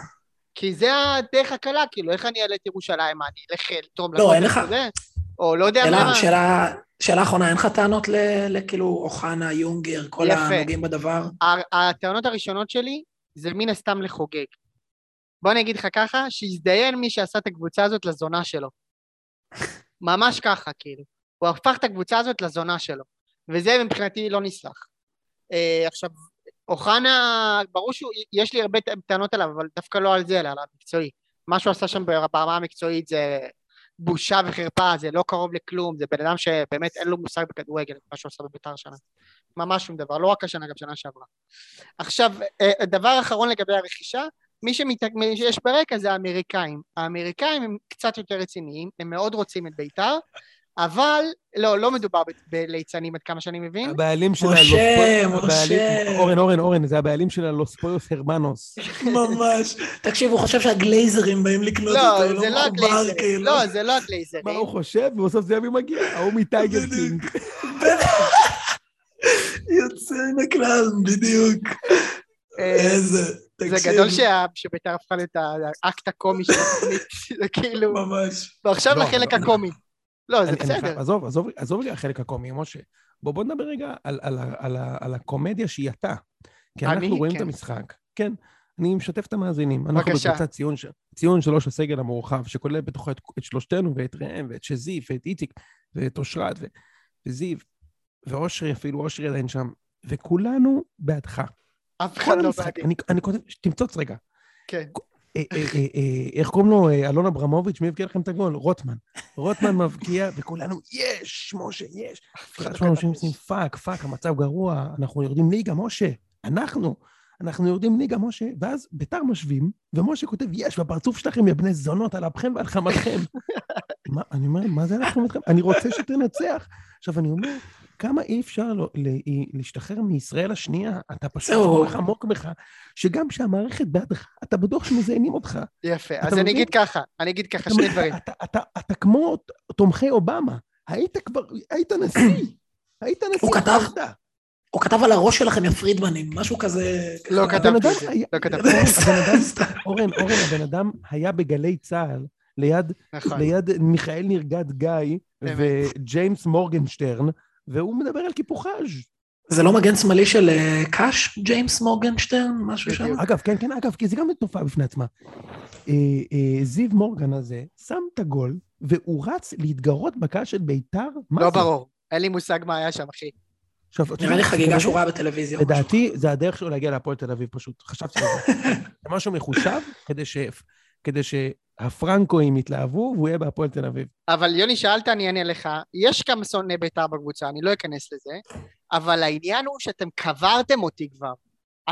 כי זה הדרך הקלה, כאילו, איך אני אעלה את ירושלים? מה, אני אלך אה, לתרום לא, אין לך-? או לא יודע שאלה, מה. שאלה, שאלה אחרונה, אין לך טענות לכאילו אוחנה, יונגר, כל יפה. הנוגעים בדבר? הטענות הראשונות שלי זה מן הסתם לחוגג. בוא אני אגיד לך ככה, שיזדיין מי שעשה את הקבוצה הזאת לזונה שלו. ממש ככה, כאילו. הוא הפך את הקבוצה הזאת לזונה שלו. וזה מבחינתי לא נסלח. אה, עכשיו, אוחנה, ברור שיש לי הרבה טענות עליו, אבל דווקא לא על זה, אלא על המקצועי. מה שהוא עשה שם ברמה המקצועית זה בושה וחרפה, זה לא קרוב לכלום, זה בן אדם שבאמת אין לו מושג בכדורגל, מה שהוא עשה בביתר שנה. ממש שום דבר, לא רק השנה, גם שנה שעברה. עכשיו, אה, דבר אחרון לגבי הרכישה, מי שיש ברקע זה האמריקאים. האמריקאים הם קצת יותר רציניים, הם מאוד רוצים את ביתר, אבל לא, לא מדובר בליצנים עד כמה שאני מבין. הבעלים של משה, הלוס- משה. הבעלים- אורן, אורן, אורן, זה הבעלים של הלוס פויוס הרמנוס. ממש. תקשיב, הוא חושב שהגלייזרים באים לקנות לא, אותו, זה לא הגלייזרים, כאילו. לא, זה לא הגלייזרים. מה הוא חושב? ובסוף זה יביא מגיע, ההוא מטייגר. קינג. יוצא מן הכלל, בדיוק. אה, איזה, זה. גדול שביתר הפכה להיות האקט הקומי של התוכנית, זה כאילו, ממש. ועכשיו לא, לחלק אבל- הקומי. לא, זה אני- אני בסדר. עזוב, עזוב, עזוב רגע החלק הקומי, משה. בוא, בוא נדבר רגע על, על, על, ה- על הקומדיה שהיא אתה. כי אני? אנחנו רואים את כן. המשחק. כן, אני משתף את המאזינים. אנחנו. בקבוצת ציון, ציון שלוש הסגל המורחב, שכולל בתוכו את, את שלושתנו, ואת ראם, ואת שזיף, ואת איציק, ואת אושרת, ו, וזיו, ואושרי, אפילו אושרי עדיין שם, וכולנו בעדך. אף אחד לא בעדי. אני, אני כותב, תמצוץ רגע. כן. אה, אה, אה, איך קוראים לו? אלון אברמוביץ', מי הבקיע לכם את הגול? רוטמן. רוטמן מבקיע, וכולנו, יש, משה, יש. אחד כתב. עושים fuck, fuck, המצב גרוע, אנחנו יורדים ליגה, משה. אנחנו, אנחנו יורדים ליגה, משה, ואז ביתר משווים, ומשה כותב, יש, בפרצוף שלכם, יא בני זונות, על אפכם ועל חמתכם. מה, אני אומר, מה זה אנחנו? אני רוצה שתנצח. עכשיו, אני אומר, כמה אי אפשר לא, ל, להשתחרר מישראל השנייה? אתה פשוט. כל כך עמוק בך, שגם כשהמערכת בעדך, אתה בטוח שמזיינים אותך. יפה, אז אני? אגיד ככה, אני אגיד ככה שני דברים. אתה, אתה, אתה, אתה כמו תומכי אובמה. היית כבר, היית נשיא. היית נשיא. הוא כתב-. הוא כתב על הראש שלכם, יא פרידמנים, משהו כזה... לא. כתבתי את זה, לא כתבתי. אדם- סתם. אורן, אורן, הבן אדם היה בגלי צה"ל, ליד, נכון. ליד מיכאל נרגד גיא. וג'יימס מורגנשטרן, והוא מדבר על קיפוחז'. זה לא מגן שמאלי של אה, קאש, ג'יימס מורגנשטרן, משהו שם? בדיוק. אגב, כן, כן, אגב, כי זה גם תופעה בפני עצמה. אה, אה, זיו מורגן הזה שם את הגול, והוא רץ להתגרות בקהל של ביתר, לא? ברור, אין לי מושג מה היה שם, אחי. נראה לי חגיגה שהוא ראה בטלוויזיה. לדעתי, זה הדרך שלו להגיע להפועל תל אביב פשוט. חשבתי על זה. זה משהו מחושב כדי ש... כדי שהפרנקואים יתלהבו והוא יהיה בהפועל תל אביב. אבל יוני, שאלת, אני אענה לך. יש כמה שונאי בית"ר בקבוצה, אני לא אכנס לזה, אבל העניין הוא שאתם קברתם אותי כבר.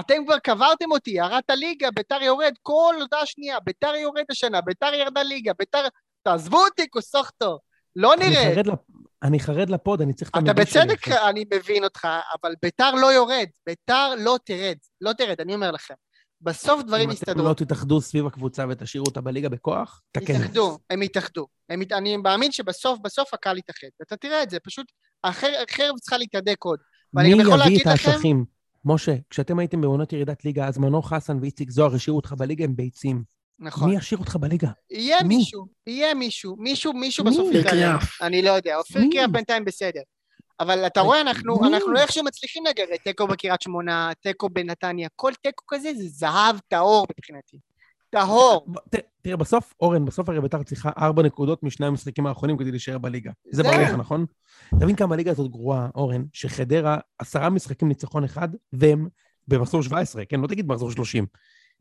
אתם כבר קברתם אותי, ירדת ליגה, בית"ר יורד כל הודעה שנייה, בית"ר יורד השנה, בית"ר ירדה ליגה, בית"ר... תעזבו אותי, כוסוכטו. לא אני נראה. חרד לפ- אני חרד לפוד, אני צריך את אתה המבוש שלי בצדק, עכשיו. אני מבין אותך, אבל ביתר לא יורד, ביתר לא תרד, לא תרד, אני אומר לכם. בסוף דברים אם אתם יסתדרו. לא תתאחדו סביב הקבוצה ותשאירו אותה בליגה בכוח, תקן. יתאחדו, הם יתאחדו. הם ית... אני מאמין שבסוף, בסוף הקהל יתאחד. ואתה תראה את זה, פשוט החר- החרב צריכה להתהדק עוד. מי יביא את לכם, האשכים? משה, כשאתם הייתם בעונת ירידת ליגה, אז מנור חסן ואיציק זוהר השאירו אותך בליגה עם ביצים. נכון, מי ישאיר אותך בליגה? יהיה מי? מישהו, יהיה מישהו, מישהו, מישהו מי? בסוף. קריאף. אני לא יודע, אופיר? קריאף בינתיים בסדר. אבל אתה? רואה, אנחנו? אנחנו איכשהו מצליחים לגרד תיקו בקריית שמונה, תיקו בנתניה, כל תיקו כזה זה זהב טהור מבחינתי. טהור. תראה, בסוף, אורן, בסוף הרי ביתר צריכה ארבע נקודות משני המשחקים האחרונים כדי להישאר בליגה. זה. ברור לך, נכון? תבין כמה הליגה הזאת גרועה, אורן, שחדרה, עשרה משחקים ניצחון אחד, והם במחזור 17, כן? לא תגיד מחזור 30.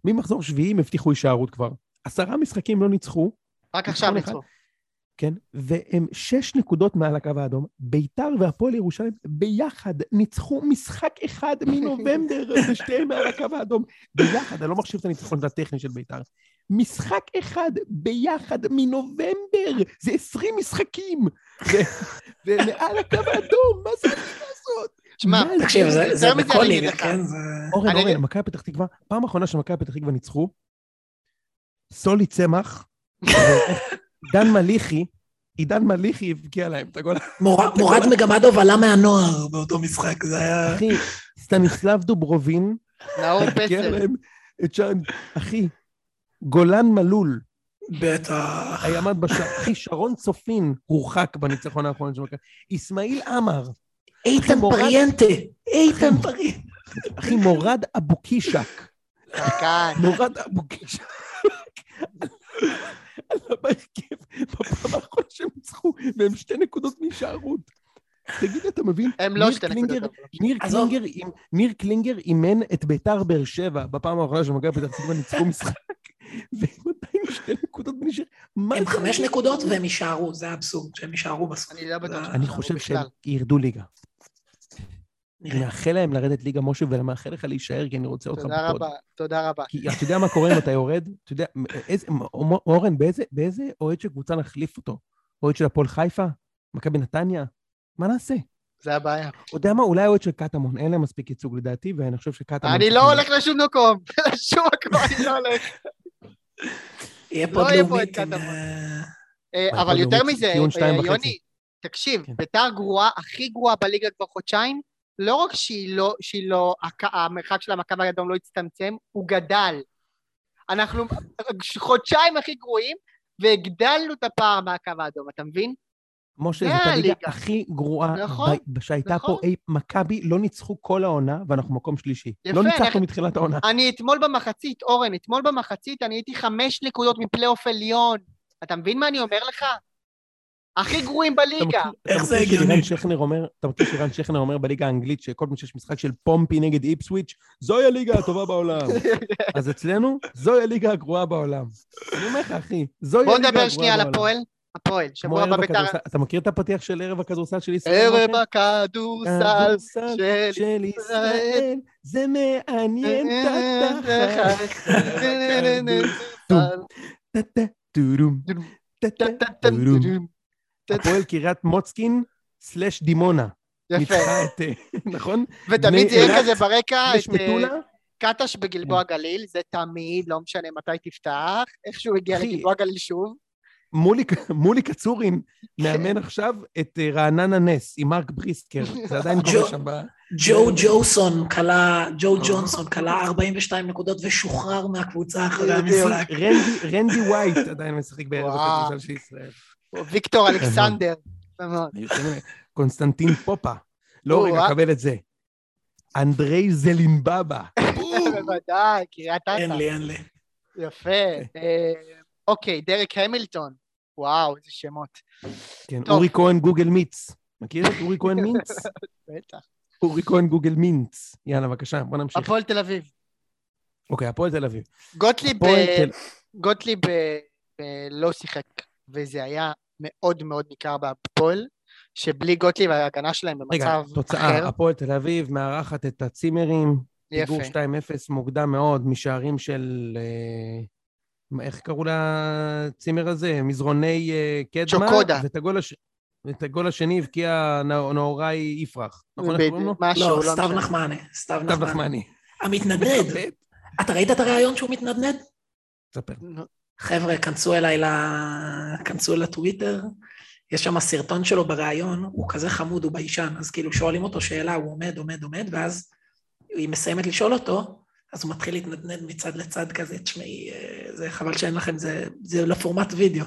ממחזור שביעי הם הבטיחו הישארות כבר. עשרה משחקים לא ניצחו, רק עכשיו. ניצחו. כן? והם שש נקודות מעל הקו האדום. ביתר והפועל ירושלים ביחד ניצחו משחק אחד מנובמבר, ושתיהם מעל הקו האדום. ביחד, אני לא מחשיב את הניצחון הטכני של ביתר. משחק אחד ביחד מנובמבר, זה 20 משחקים. ו- ומעל הקו האדום, מה זה הזאת? שמע, מה תקשיב, זה- זה מזה בכל לך. כן? זה... אורן, אורן, מכבי פתח תקווה, פעם אחרונה שמכבי פתח תקווה ניצחו, סולי צמח, דן מליחי, עידן מליחי הבקיע להם את הגול. מור- מורד מגמדוב עלה מהנוער באותו משחק, זה היה... אחי, סטניסלב דוברובין, נאור פסל. אחי, גולן מלול, בטח. הימ"ד בשער, אחי, שרון צופין הורחק בניצחון האחרון של מכבי, אסמאעיל עמר, איתן פריאנטה, איתן פריאנטה. אחי, מורד אבוקישק, שחקן. מורד אבוקישק. עלה בהרכב בפעם האחרונה שהם ניצחו, והם שתי נקודות מהישארות. תגיד, אתה מבין? הם לא שתי נקודות. ניר. קלינגר, אימן את ביתר באר שבע בפעם האחרונה שמכבי פתח תקווה ניצחו משחק, והם עדיין שתי נקודות בנשאר. מה הם זה חמש נקודות? והם יישארו, זה האבסורד, שהם יישארו בסוף. אני לא בטוח. זה- אני חושב שהם. ירדו ליגה. אני. מאחל להם לרדת ליגה, משה, ואני מאחל לך להישאר, כי אני רוצה אותך תודה בפוד. רבה, תודה רבה. כי אתה יודע מה קורה אם אתה יורד? אתה יודע, איזה, אורן, באיזה, באיזה אוהד של קבוצה נחליף אותו? אוהד של הפועל חיפה? מכבי נתניה? מה נעשה? זה הבעיה. אתה יודע מה? אולי אוהד של קטמון, אין להם מספיק ייצוג לדעתי, ואני חושב שקטמון... אני לא הולך לשום מקום. לשום מקום אני לא הולך. יהיה לא פה לאומית את. קטמון. אה, אבל יותר מזה, אה. יוני, תקשיב, כן. ביתר גרועה, הכי גרועה בליגה כבר חודשיים, לא רק שהיא לא, שהיא לא, המרחק של המכבי האדום לא הצטמצם, הוא גדל. אנחנו חודשיים הכי גרועים, והגדלנו את הפער מהקו האדום, אתה מבין? משה, זאת הליגה. הכי גרועה נכון, ב- שהייתה נכון. פה אי... מכבי לא ניצחו כל העונה, ואנחנו מקום שלישי. יפה, לא ניצחנו אנחנו- מתחילת העונה. אני אתמול במחצית, אורן, אתמול במחצית אני הייתי חמש נקודות מפלייאוף עליון. אתה מבין מה אני אומר לך? הכי גרועים בליגה. איך זה מכיר הגיוני? שלירן שכנר אומר, אתה מכיר שלירן שכנר אומר בליגה האנגלית, שכל פעם שיש משחק של פומפי נגד איפסוויץ', זוהי הליגה הטובה בעולם. אז אצלנו, זוהי הליגה הגרועה בעולם. אני אומר לך, אחי, זוהי הליגה הגרועה בעולם. נדבר שנייה על הפועל. הפועל, שבוע הבא ביתר... אתה מכיר את הפתיח של ערב הכדורסל של ישראל? ערב? הכדורסל של ישראל, זה מעניין את התחת. הפועל קריית מוצקין סלש דימונה. יפה. את, אה, נכון? ותמיד זה יהיה כזה ברקע את אה. קטש בגלבוע גליל, זה תמיד, לא משנה מתי תפתח, איכשהו הגיע לגלבוע גליל שוב. מולי- מולי קצורין מאמן עכשיו את אה, רעננה נס עם מרק בריסקר. זה עדיין קורה שם ב... ג'ו ג'וסון כלה, ג'ו ג'ונסון כלה 42 נקודות ושוחרר מהקבוצה אחרי. המשחק. רנדי- ווייט עדיין משחק בערב. הכדורסל של ישראל. או ויקטור אלכסנדר. שני- קונסטנטין פופה. לא, רגע, אה. קבל את זה. אנדרי זלינבבה. בוודאי, קריית אין אתא. לי, אין לי. יפה. אה, אוקיי, דרק המילטון. וואו, איזה שמות. כן. אורי כהן גוגל מיץ. מכיר את אורי כהן מינץ? בטח. אורי כהן גוגל מינץ. יאללה, בבקשה, בוא נמשיך. הפועל תל אביב. אוקיי, הפועל תל אביב. גוטליב אה, לא שיחק, וזה היה מאוד מאוד ניכר בהפועל, שבלי גוטליב ההגנה שלהם רגע, במצב תוצאה, אחר. הפועל תל אביב מארחת את הצימרים, פיגור יפה. 2-0 מוקדם מאוד, משערים של... אה, איך קראו לצימר הזה? מזרוני אה, קדמה. צ'וקודה. ואת הגול, הש... ואת הגול השני הבקיע נא- נאוראי יפרח. נכון איך קוראים לו? לא, לא סתיו. נחמני. סתיו נחמני. המתנדנד. אתה ראית את הריאיון שהוא מתנדנד? ספר. חבר'ה, כנסו אליי, ל... כנסו לטוויטר, יש שם סרטון שלו בריאיון, הוא כזה חמוד, הוא ביישן, אז כאילו שואלים אותו שאלה, הוא עומד, עומד, עומד, ואז היא מסיימת לשאול אותו, אז הוא מתחיל להתנדנד מצד לצד כזה, תשמעי, אה, זה חבל שאין לכם, זה, זה לפורמט וידאו.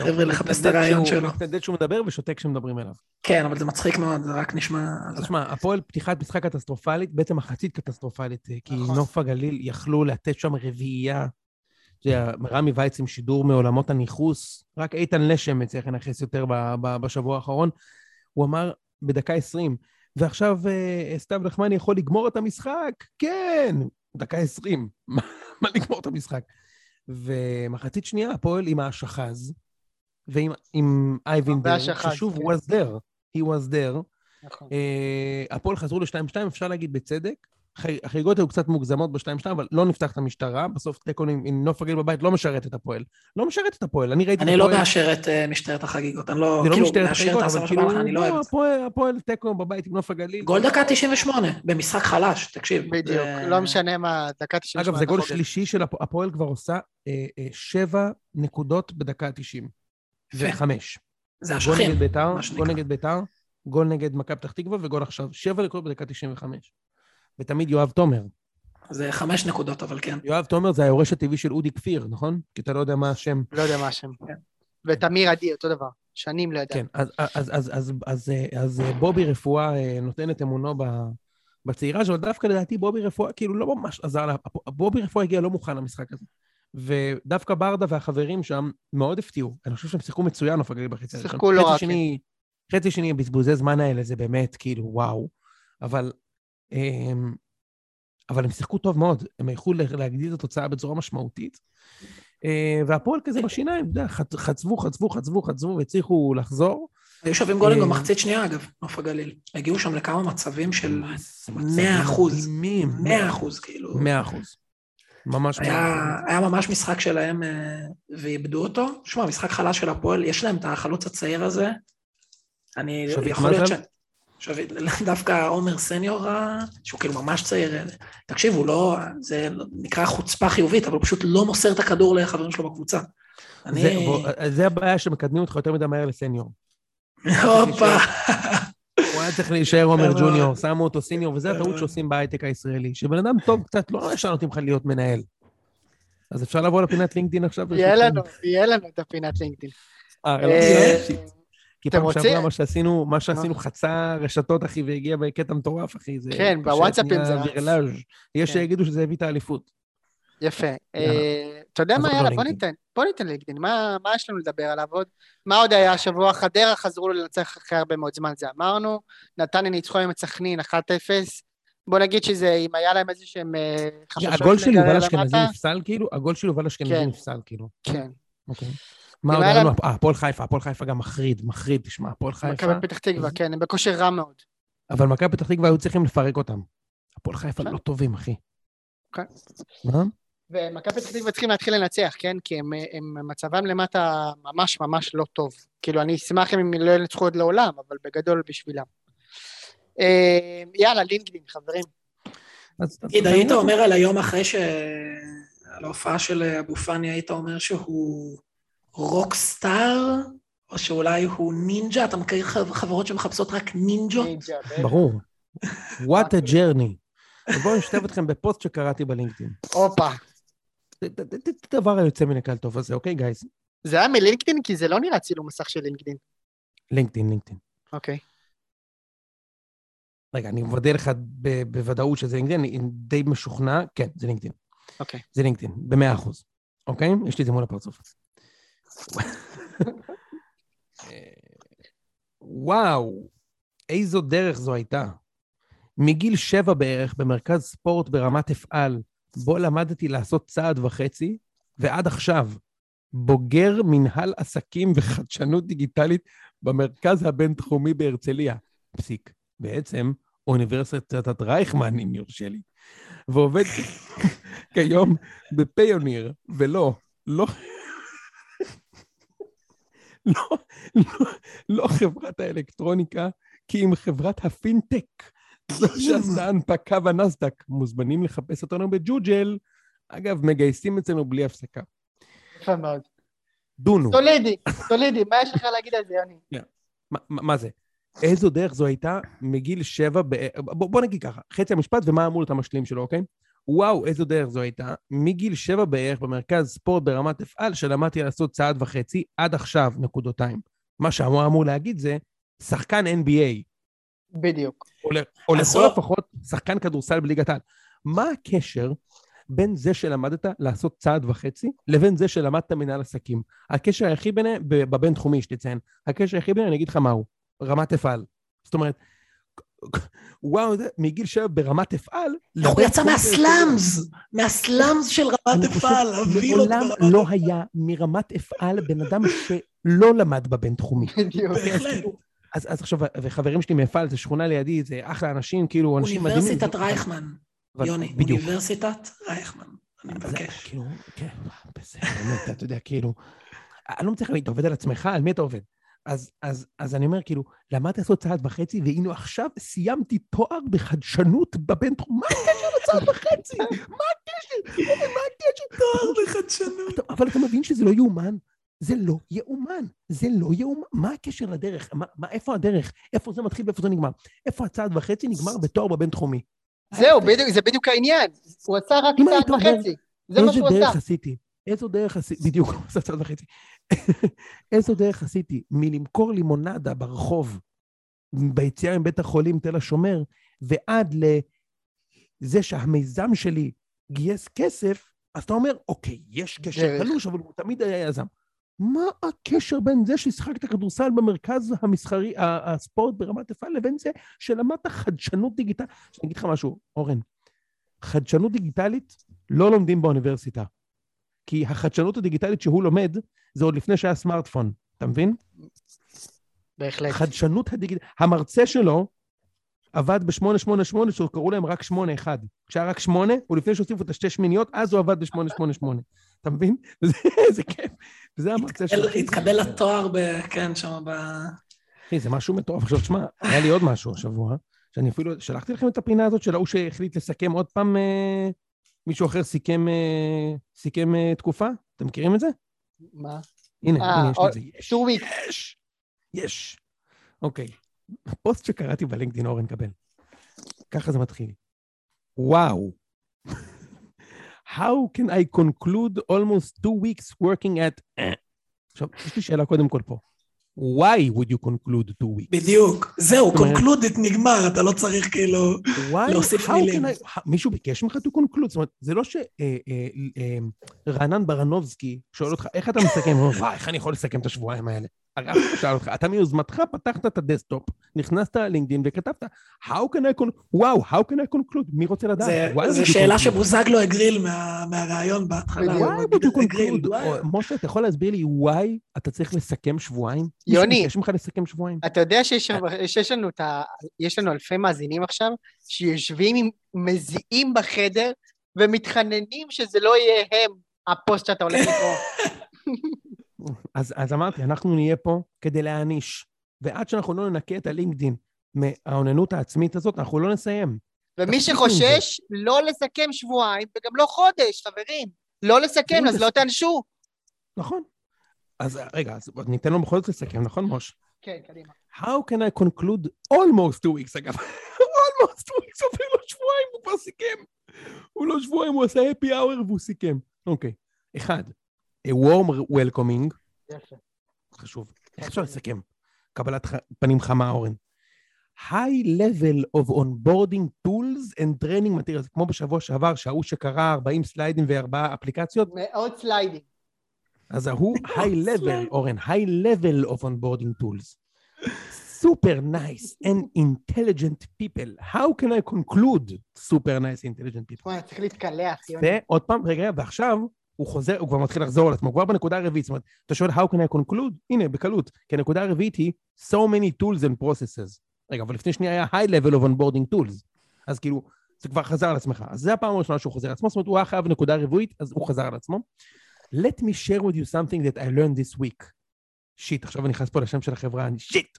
חבר'ה, לחפש את הרעיון שלו. מתנדד שהוא מדבר ושותק כשמדברים אליו. כן, אבל זה מצחיק מאוד, זה רק נשמע... אז שמע, הפועל פתיחת משחק קטסטרופלית, בעצם מחצית קטסטרופלית, אה, כי נכון. נוף הגליל יכלו לתת שם רביעייה. היה רמי וייץ עם שידור מעולמות הניכוס, רק איתן לשם הצליח לנכס יותר בשבוע האחרון. הוא אמר בדקה 20, ועכשיו אה, סתיו נחמני יכול לגמור את המשחק? כן, דקה 20, מה לגמור את המשחק? ומחצית שנייה, הפועל עם האשחז, ועם עם אייבינדר, ששוב, כן. הוא was there, he was there. נכון. אה, הפועל חזרו ל-2-2, אפשר להגיד בצדק. החגיגות היו קצת מוגזמות ב-2-2, אבל לא נפתח את המשטרה. בסוף תיקו עם נוף הגליל בבית לא משרת את הפועל. לא משרת את הפועל, אני ראיתי את אני לא הפועל. מאשר את אה, משטרת החגיגות, אני לא, זה לא כאילו, משטרת החגיגות, אבל כאילו, אני לא אוהב את זה. הפועל- הפועל תיקו בבית עם נוף הגליל. גול דקה 98, במשחק חלש, תקשיב. בדיוק, לא משנה מה, דקה 98. אגב, זה גול. שלישי של הפ- הפועל כבר עושה אה, אה, שבע נקודות בדקה 90. יפה. וחמש. זה אשכים, ביתר, מה שנקרא. גול נגד ביתר, גול נגד מכבי פתח תקווה וגול עכשיו. שבע נקודות בדקה 95. ותמיד יואב תומר. זה חמש נקודות, אבל כן. יואב תומר זה היורש הטבעי של אודי כפיר, נכון? כי אתה לא יודע מה השם. לא יודע מה השם. כן. ותמיר עדי, אותו דבר. שנים לא ידע. כן, אז, אז, אז, אז, אז, אז, אז בובי רפואה אה, נותן את אמונו ב, בצעירה שלו, דווקא לדעתי בובי רפואה כאילו לא ממש עזר לה, בובי רפואה הגיע לא מוכן למשחק הזה. ודווקא ברדה והחברים שם מאוד הפתיעו. אני חושב שהם שיחקו מצוין אוף הגליל בחצי הראשון. שיחקו לא חצי רע, שני, חצי שני, הבזבוזי זמן האלה זה באמת כאילו וואו. אבל, אבל הם שיחקו טוב מאוד, הם יכלו להגדיל את התוצאה בצורה משמעותית. אה, והפועל כזה בשיניים, אתה יודע, חצ- חצבו, חצבו, חצבו, חצבו, והצליחו לחזור. היו שווים גולים אה, במחצית שנייה, אגב, נוף הגליל. הגיעו שם לכמה מצבים של מה זה מצבים מאה אחוז. מדהימים. מאה אחוז, כאילו. מאה אחוז. ממש היה. היה ממש משחק שלהם אה, ואיבדו אותו. שמע, משחק חלש של הפועל, יש להם את החלוץ הצעיר הזה. אני יכול להיות ש... שביט, דווקא עומר סניור, שהוא כאילו ממש צעיר. תקשיב, הוא לא, זה נקרא חוצפה חיובית, אבל הוא פשוט לא מוסר את הכדור לחברים שלו בקבוצה. אני... זה- בוא, זה הבעיה שמקדמים אותך יותר מדי מהר לסניור. הופה. הוא היה צריך להישאר עומר ג'וניור, שמו אותו סיניור, וזה הטעות שעושים בהייטק הישראלי. שבן אדם טוב קצת, לא ישר נותנים לך להיות מנהל. אז אפשר לבוא לפינת לינקדאין עכשיו? יהיה לנו, יהיה לנו את הפינת לינקדאין. אה, לא, אה, שיט. כי פעם? שעברה מה שעשינו, מה שעשינו חצה רשתות, אחי, והגיע בקטע מטורף, אחי. זה כן, בוואטסאפים זה רץ. וירלאז'. יש כן. שיגידו שזה הביא את האליפות. יפה. יאללה. אה, אתה יודע מה, עוד לא יאללה, בוא. ניתן, בוא ניתן לינקדאין. מה יש לנו לדבר עליו עוד? מה עוד היה השבוע? חדרה חזרו לנצח אחרי הרבה מאוד זמן, זה אמרנו. נתניה ניצחו היום את סכנין 1-0. בוא נגיד שזה, אם היה להם איזה שהם אה, חששות הגול של יובל אשכנזי נפסל, כאילו? הגול של יובל אשכנזי כן. נפסל, כאילו. כן. אוקיי. מה עוד היה לנו? אה, הפועל חיפה, הפועל חיפה גם מחריד, מחריד, תשמע, הפועל חיפה. מכבי פתח תקווה, כן, הם בכושר רע מאוד. אבל מכבי פתח תקווה היו צריכים לפרק אותם. הפועל חיפה כן. לא טובים, אחי. כן. מה? ומכבי פתח תקווה צריכים להתחיל לנצח, כן? כי הם, הם מצבם למטה ממש ממש לא טוב. כאילו, אני אשמח אם הם לא ינצחו עוד לעולם, אבל בגדול בשבילם. אה, יאללה, לינקדאין, חברים. תגיד, היית אומר על היום אחרי ש... על ההופעה של אבו פאני, היית אומר שהוא rockstar, או שאולי הוא נינג'ה? אתה מכיר חב- חברות שמחפשות רק נינג'ות? ברור. What a journey. ובואו נשתף אתכם בפוסט שקראתי בלינקדאין. הופה. ת- הדבר היוצא מן הכלל טוב הזה, אוקיי, guys? זה היה מלינקדאין? כי זה לא נראה צילום מסך של לינקדאין. לינקדאין, לינקדאין. אוקיי. רגע, אני מוודא לך בוודאות שזה לינקדאין, אני די משוכנע, כן, זה לינקדאין. אוקיי. זה לינקדאין, במאה אחוז. אוקיי? יש לי את זה מול הפרצוף. אה, וואו, איזו דרך זו הייתה. מגיל שבע בערך, במרכז ספורט ברמת אפעל, בו למדתי לעשות צעד וחצי, ועד עכשיו, בוגר מנהל עסקים וחדשנות דיגיטלית במרכז הבינתחומי בהרצליה. פסיק. בעצם, אוניברסיטת רייכמן, אם יורשה לי. ועובד כיום בפיוניר, ולא, לא... לא, לא, לא חברת האלקטרוניקה, כי אם חברת הפינטק, זו שעשה הנפקה בנסדק. מוזמנים לחפש אותנו בג'וג'ל. אגב, מגייסים אצלנו בלי הפסקה. יפה מאוד. דונו. סולידי, סולידי, מה יש לך להגיד על זה, יוני? מה- מה זה? איזו דרך זו הייתה מגיל שבע, ב... בוא נגיד ככה, חצי המשפט ומה אמור להיות המשלים שלו, אוקיי? וואו, איזו דרך זו הייתה. מגיל שבע בערך במרכז ספורט ברמת אפעל, שלמדתי לעשות צעד וחצי, עד עכשיו, נקודותיים. מה שאמור אמור להגיד זה, שחקן NBA, בדיוק. או, או לכל הפחות שחקן כדורסל בליגת העל. מה הקשר בין זה שלמדת לעשות צעד וחצי, לבין זה שלמדת מנהל עסקים? הקשר היחיד ביניהם, בבינתחומי יש לציין, הקשר היחיד ביניהם, אני אגיד לך מהו, רמת אפעל. זאת אומרת, וואו, מגיל שבע ברמת אפעל, איך הוא לבית יצא מהסלאמס, מהסלאמס של רמת אפעל, הווילות מעולם ברמת לא אפעל. היה מרמת אפעל בן אדם שלא למד בבינתחומי. בהחלט. אז, אז עכשיו, וחברים שלי מאפעל, זה שכונה לידי, זה אחלה אנשים, כאילו, אנשים מדהימים. אוניברסיטת רייכמן, יוני, בדיוק. אוניברסיטת רייכמן, אני מבקש. כאילו, כן, בסדר, אתה יודע, כאילו, אני לא מצליח להגיד, אתה עובד על עצמך? על מי אתה עובד? אז, אז, אז אני אומר, כאילו, למדתי לעשות צעד וחצי, והנה עכשיו סיימתי תואר בחדשנות בבינתחום. מה הקשר לצעד וחצי? מה הקשר? אורן, מה הקשר? תואר בחדשנות. אבל אתה מבין שזה לא יאומן? זה לא יאומן. זה לא יאומן. מה הקשר לדרך? מה, מה, איפה הדרך? איפה זה מתחיל ואיפה זה נגמר? איפה הצעד וחצי נגמר בתואר בבינתחומי? זהו, בדיוק, זה בדיוק העניין. הוא עשה רק צעד וחצי. זה מה איזה שהוא עשה. דרך עשיתי? איזו דרך עשיתי? בדיוק, הוא עשה צעד וחצי. איזו דרך עשיתי מלמכור לימונדה ברחוב, ביציאה מבית החולים תל השומר, ועד לזה שהמיזם שלי גייס כסף, אז אתה אומר, אוקיי, יש קשר. קלוש, אבל הוא תמיד היה יזם. מה הקשר בין זה ששיחקת כדורסל במרכז המסחרי, הספורט ברמת אפעל, לבין זה שלמדת חדשנות דיגיטלית? אני אגיד לך משהו, אורן, חדשנות דיגיטלית לא לומדים באוניברסיטה. כי החדשנות הדיגיטלית שהוא לומד, זה עוד לפני שהיה סמארטפון, אתה מבין? בהחלט. חדשנות הדיגיטלית, המרצה שלו עבד ב-888, שקראו להם רק 81. כשהיה רק 8, ולפני שהוסיפו את השתי שמיניות, אז הוא עבד ב-888. אתה מבין? איזה כיף. וזה המרצה שלו. התקבל- לתואר, כן, שם ב... אחי, זה משהו מטורף. עכשיו, תשמע, היה לי עוד משהו השבוע, שאני אפילו, שלחתי לכם את הפינה הזאת של ההוא שהחליט לסכם עוד פעם, אה, מישהו אחר סיכם, אה, אה, תקופה? אתם מכירים את זה? מה? הנה, אה, הנה, יש לי את זה. יש. יש, יש. אוקיי. פוסט שקראתי בלינקדאין, אורן קבל. ככה זה מתחיל. וואו. How can I conclude almost two weeks working at... עכשיו, יש לי שאלה קודם כל פה. Why would you conclude two weeks? בדיוק. זהו, אומרת- קונקלודית נגמר, אתה לא צריך כאילו... להוסיף מילים. מישהו ביקש ממך to conclude? זאת אומרת, זה לא שרענן ברנובסקי שואל אותך, איך אתה מסכם? וואי, איך אני יכול לסכם את השבועיים האלה? שאל אותך, אתה מיוזמתך פתחת את ה desktop, נכנסת ללינקדאין וכתבת, how can I conclude? וואו, how can I conclude? מי רוצה לדעת? זה- Why would זו you שאלה conclude? שבוזגלו הגריל מה- מהראיון בהתחלה. why would you conclude? וואי. משה, אתה יכול להסביר לי why אתה צריך לסכם שבועיים? יוני. ביקש ממך לסכם שבועיים? אתה יודע שיש שיש לנו את ה... יש לנו אלפי מאזינים עכשיו, שיושבים עם מזיעים בחדר ומתחננים שזה לא יהיה הם, הפוסט שאתה הולך לקרוא. אז, אז אמרתי, אנחנו נהיה פה כדי להעניש, ועד שאנחנו לא ננקה את הלינקדין מהאוננות העצמית הזאת, אנחנו לא נסיים. ומי שחושש, לא לסכם שבועיים, וגם לא חודש, חברים. לא לסכם, אז לא תענשו. נכון. אז רגע, אז ניתן לו בכל זאת לסכם, נכון, מוש? כן, קדימה. How can I conclude almost two weeks, אגב? almost two weeks, אפילו לא שבועיים, הוא כבר סיכם. הוא לא שבועיים, הוא עשה happy hour והוא סיכם. אוקיי. אחד, a warm welcoming, יפה. חשוב. איך אפשר לסכם? קבלת פנים חמה, אורן. high level of onboarding tools and training materials, כמו בשבוע שעבר, שההוא שקרא 40 סליידים וארבעה אפליקציות, מאוד סליידים. אז ההוא high level. אורן, high level of onboarding tools. super nice and intelligent people. How can I conclude super nice intelligent people? וואי, צריך להתקלח, יוני. ועוד פעם, רגע, ועכשיו הוא חוזר, הוא כבר מתחיל לחזור על עצמו, כבר בנקודה הרביעית, זאת אומרת, אתה שואל how can I conclude? הנה, בקלות, כי הנקודה הרביעית היא so many tools and processes. רגע, אבל לפני שנייה היה high level of onboarding tools. אז כאילו, זה כבר חזר על עצמך. אז זה הפעם הראשונה שהוא חוזר על עצמו, זאת אומרת, הוא היה חייב נקודה רביעית, אז הוא חזר על עצמו. Let me share with you something that I learned this week. שיט, עכשיו אני נכנס פה לשם של החברה, אני שיט.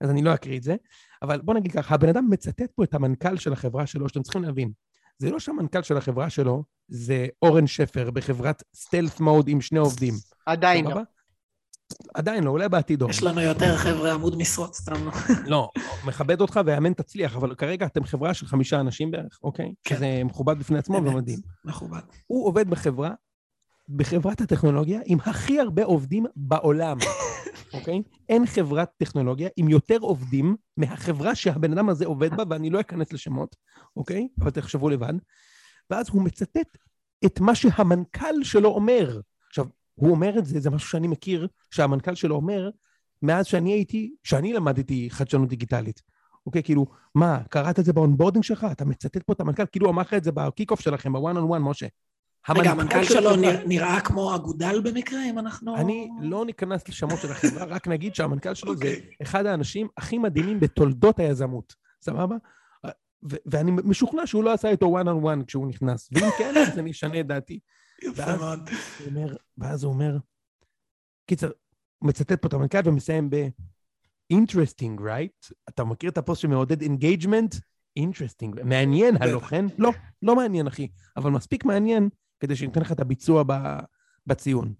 אז אני לא אקריא את זה, אבל בוא נגיד ככה, הבן אדם מצטט פה את המנכ"ל של החברה שלו, שאתם צריכים להבין. זה לא שהמנכ"ל של החברה שלו זה אורן שפר בחברת סטלף מוד עם שני עובדים. עדיין לא. עדיין לא, אולי בעתיד אורן. יש לנו יותר חבר'ה עמוד משרות, סתם לא. לא, מכבד אותך ואמן תצליח, אבל כרגע אתם חברה של חמישה אנשים בערך, אוקיי? כן. שזה מכובד בפני עצמו. ומדהים. מכובד. הוא עובד בחברה, בחברת הטכנולוגיה עם הכי הרבה עובדים בעולם, אוקיי? אין חברת טכנולוגיה עם יותר עובדים מהחברה שהבן אדם הזה עובד בה, ואני לא אכנס לשמות, אוקיי? אבל תחשבו לבד. ואז הוא מצטט את מה שהמנכ"ל שלו אומר. עכשיו, הוא אומר את זה, זה משהו שאני מכיר, שהמנכ"ל שלו אומר, מאז שאני הייתי, שאני למדתי חדשנות דיגיטלית. אוקיי, כאילו, מה, קראת את זה ב onboarding שלך? אתה מצטט פה את המנכ"ל, כאילו אמר לך את זה ב kick-off שלכם, בוואן און וואן, משה. רגע, המנכ"ל של שלו נראה- כמו אגודל במקרה, אם אנחנו... אני לא ניכנס לשמות של החברה, רק נגיד שהמנכ"ל שלו זה אוקיי. אחד האנשים הכי מדהימים בתולדות היזמות, סבבה? ואני משוכנע שהוא לא עשה איתו one on one כשהוא נכנס, ואם כן, אז אני אשנה את דעתי. יפה מאוד. ואז הוא אומר, קיצר, מצטט פה את המנכ"ל ומסיים ב- interesting, right? אתה מכיר את הפוסט שמעודד engagement? interesting. מעניין, הלא בטח. כן? לא, לא מעניין, אחי, אבל מספיק מעניין כדי שניתן לך את הביצוע בציון.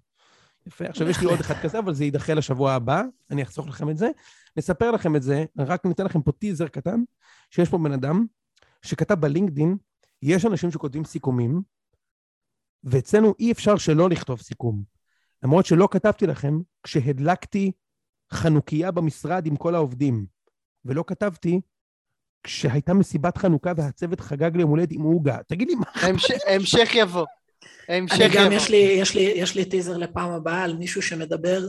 יפה, עכשיו יש לי עוד אחד כזה, אבל זה יידחה לשבוע הבא, אני אחסוך לכם את זה. נספר לכם את זה, רק ניתן לכם פה טיזר קטן, שיש פה בן אדם שכתב בלינקדין, יש אנשים שכותבים סיכומים, ואצלנו אי אפשר שלא לכתוב סיכום. למרות שלא כתבתי לכם כשהדלקתי חנוכיה במשרד עם כל העובדים, ולא כתבתי כשהייתה מסיבת חנוכה והצוות חגג ליום הולדת עם עוגה. תגיד לי, מה המש- המשך יבוא. המשך אני גם. יש לי, יש, לי, יש לי טיזר לפעם הבאה על מישהו שמדבר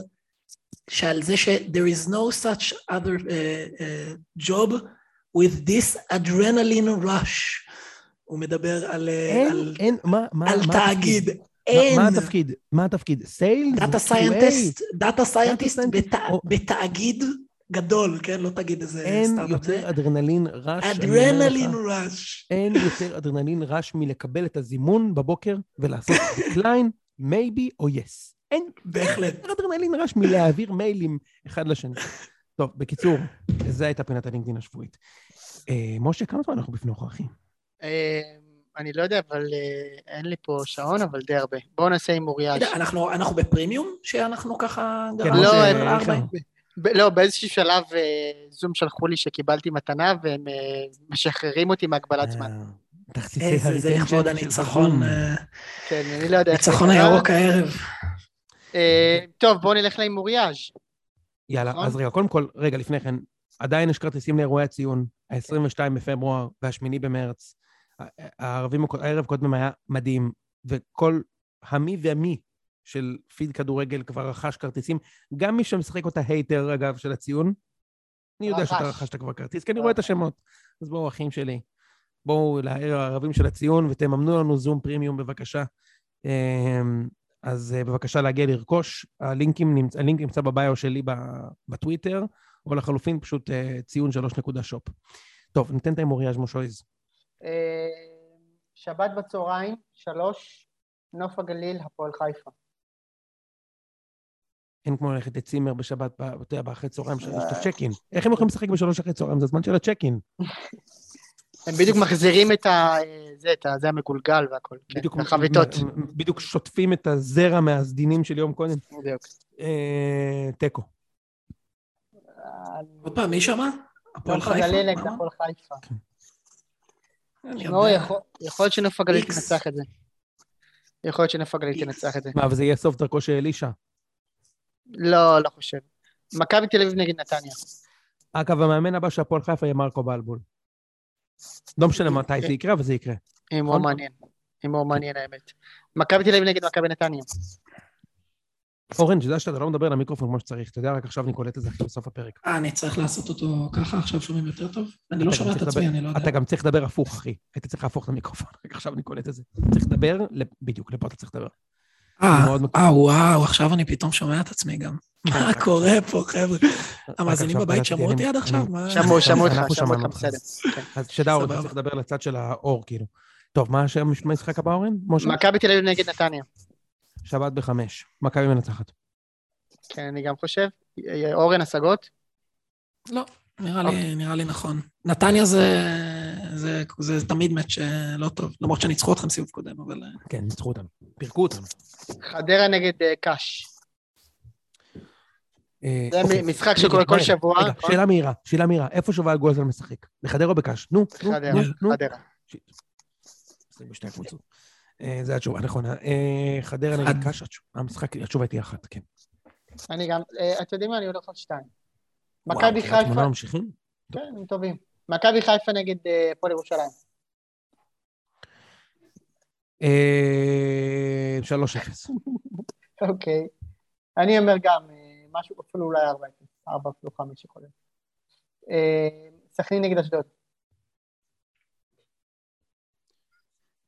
שעל זה ש- there is no such other uh, uh, job with this adrenaline rush. הוא מדבר על, uh, אין, על, אין, מה, מה, על מה תאגיד. התפקיד? אין. מה, מה התפקיד? מה התפקיד? sales? data scientist, data scientist בתאגיד גדול, כן? לא תגיד איזה אין סטארט-אפ. יותר adrenaline rush. adrenaline rush. אין יותר adrenaline rush מלקבל את הזימון בבוקר ולעשות decline, maybe או yes. אין בהחלט. יותר adrenaline rush מלהעביר מיילים אחד לשני. טוב, בקיצור, זו הייתה פינת הלינקדאין השבועית. אה, משה, כמה זמן אנחנו בפנוך, אחי? אה, אני לא יודע, אבל אה, אין לי פה שעון, אבל די הרבה. בואו נעשה. אתה יודע, אנחנו אנחנו בפרימיום, שאנחנו ככה... כן, לא, אין-? ב- לא, באיזשהו שלב אה, זום שלחו לי שקיבלתי מתנה, והם אה, משחררים אותי מהגבלת זמן. אה, תכסיסי איזה, זה לכבוד הניצחון, כן, אני לא יודע ניצחון. הירוק הערב. אה, טוב, בואו נלך להימוריאז'. יאללה, נכון? אז רגע, קודם כל, רגע, לפני כן, עדיין יש כרטיסים לאירועי הציון, ה-22 בפברואר וה-8 במרץ. הערבים, הערב קודם היה מדהים, וכל המי והמי של פיד כדורגל כבר רכש כרטיסים, גם מי שמשחק אותה הייטר, אגב, של הציון. אני יודע שאתה רכש. רכשת כבר כרטיס, כי אני רואה את השמות. אז בואו, אחים שלי, בואו לעיר הערבים של הציון ותממנו לנו זום פרימיום בבקשה. אמ, אז אה, בבקשה להגיע לרכוש, הלינקים נמצא, הלינק נמצא בביו שלי בטוויטר, או לחלופין פשוט אה, ציון 3 נקודה שופ. טוב, ניתן את ההימוריאז' מושויז. אה, שבת בצהריים, שלוש, נוף הגליל, הפועל חיפה. אין כמו ללכת לצימר בשבת, אתה יודע, באחרי צהריים, שיש את הצ'קין. איך הם יכולים לשחק בשלוש אחרי צהריים? זה הזמן של הצ'קין. הם בדיוק מחזירים את ה... זה, את המגולגל והכל. כן, בדיוק את החביתות. בדיוק שוטפים את הזרע מהסדינים של יום קודם. בדיוק. אה, תיקו. עוד פעם, מי שמע? הפועל חיפה? נגד? הפועל חיפה. לא, יודע. יכול- להיות שנוף הגליל איקס. תנצח את זה. יכול להיות שנוף הגליל תנצח את זה. מה, וזה יהיה סוף דרכו של אלישע. לא, לא חושב. מכבי תל אביב נגד נתניה. אגב, המאמן הבא של הפועל חיפה יהיה מרקו בלבול. לא משנה מתי זה יקרה, אבל זה יקרה. הימור נכון. מעניין. הימור מעניין האמת. מכבי תל אביב נגד מכבי נתניה. אורן, אתה יודע שאתה לא מדבר למיקרופון כמו שצריך, אתה יודע, רק עכשיו אני קולט את זה אחרי בסוף הפרק. אה, אני צריך לעשות אותו ככה, עכשיו שומעים יותר טוב? אני לא שומע את עצמי, אני לא יודע. אתה גם צריך לדבר הפוך, אחי. הייתי צריך להפוך את המיקרופון, רק עכשיו אני קולט את זה. צריך לדבר, בדיוק, לפה אתה צריך לדבר. אה. אה, וואו, עכשיו אני פתאום שומע את עצמי גם. מה רק קורה פה, חבר'ה? המאזינים בבית שמעו אותי עד עכשיו? מה? שמעו, שמעו אותך, שמעו אותך. בסדר. כן. אז שדע, אורן, אתה. צריך לדבר לצד של האור, כאילו. טוב, מה השם המשחק הבא, אורן? מכבי תל אביב נגד נתניה. שבת בחמש. מכבי מנצחת. כן, אני גם חושב. אורן השגות? לא, נראה אוקיי. לי, נראה לי נכון. נתניה זה, זה, זה תמיד מאץ' אה, לא טוב, למרות שניצחו אתכם סיבוב קודם, אבל... אה, כן, ניצחו אותנו. פירקו אותנו. חדרה נגד אה, קאש. זה אוקיי. משחק שקורה כל. שבוע. רגע, נכון? שאלה מהירה, שאלה מהירה. איפה שובל גולדזל משחק? בחדרה או בקאש? נו, נו, חדרה, נו. חדרה. אה, זו התשובה הנכונה. אה, חדרה נגד. קאש, המשחק, התשובה תהיה אחת, כן. אני גם, אתם יודעים מה? אני הולך על שתיים. מכבי חיפה, ממשיכים? כן, הם טובים. מכבי חיפה נגד אה, הפועל ירושלים. אה, 3-0. אוקיי. אני אומר גם אה, משהו, אפילו אולי ארבע, ארבע אפילו חמש יכול להיות. אה, סכנין נגד אשדוד.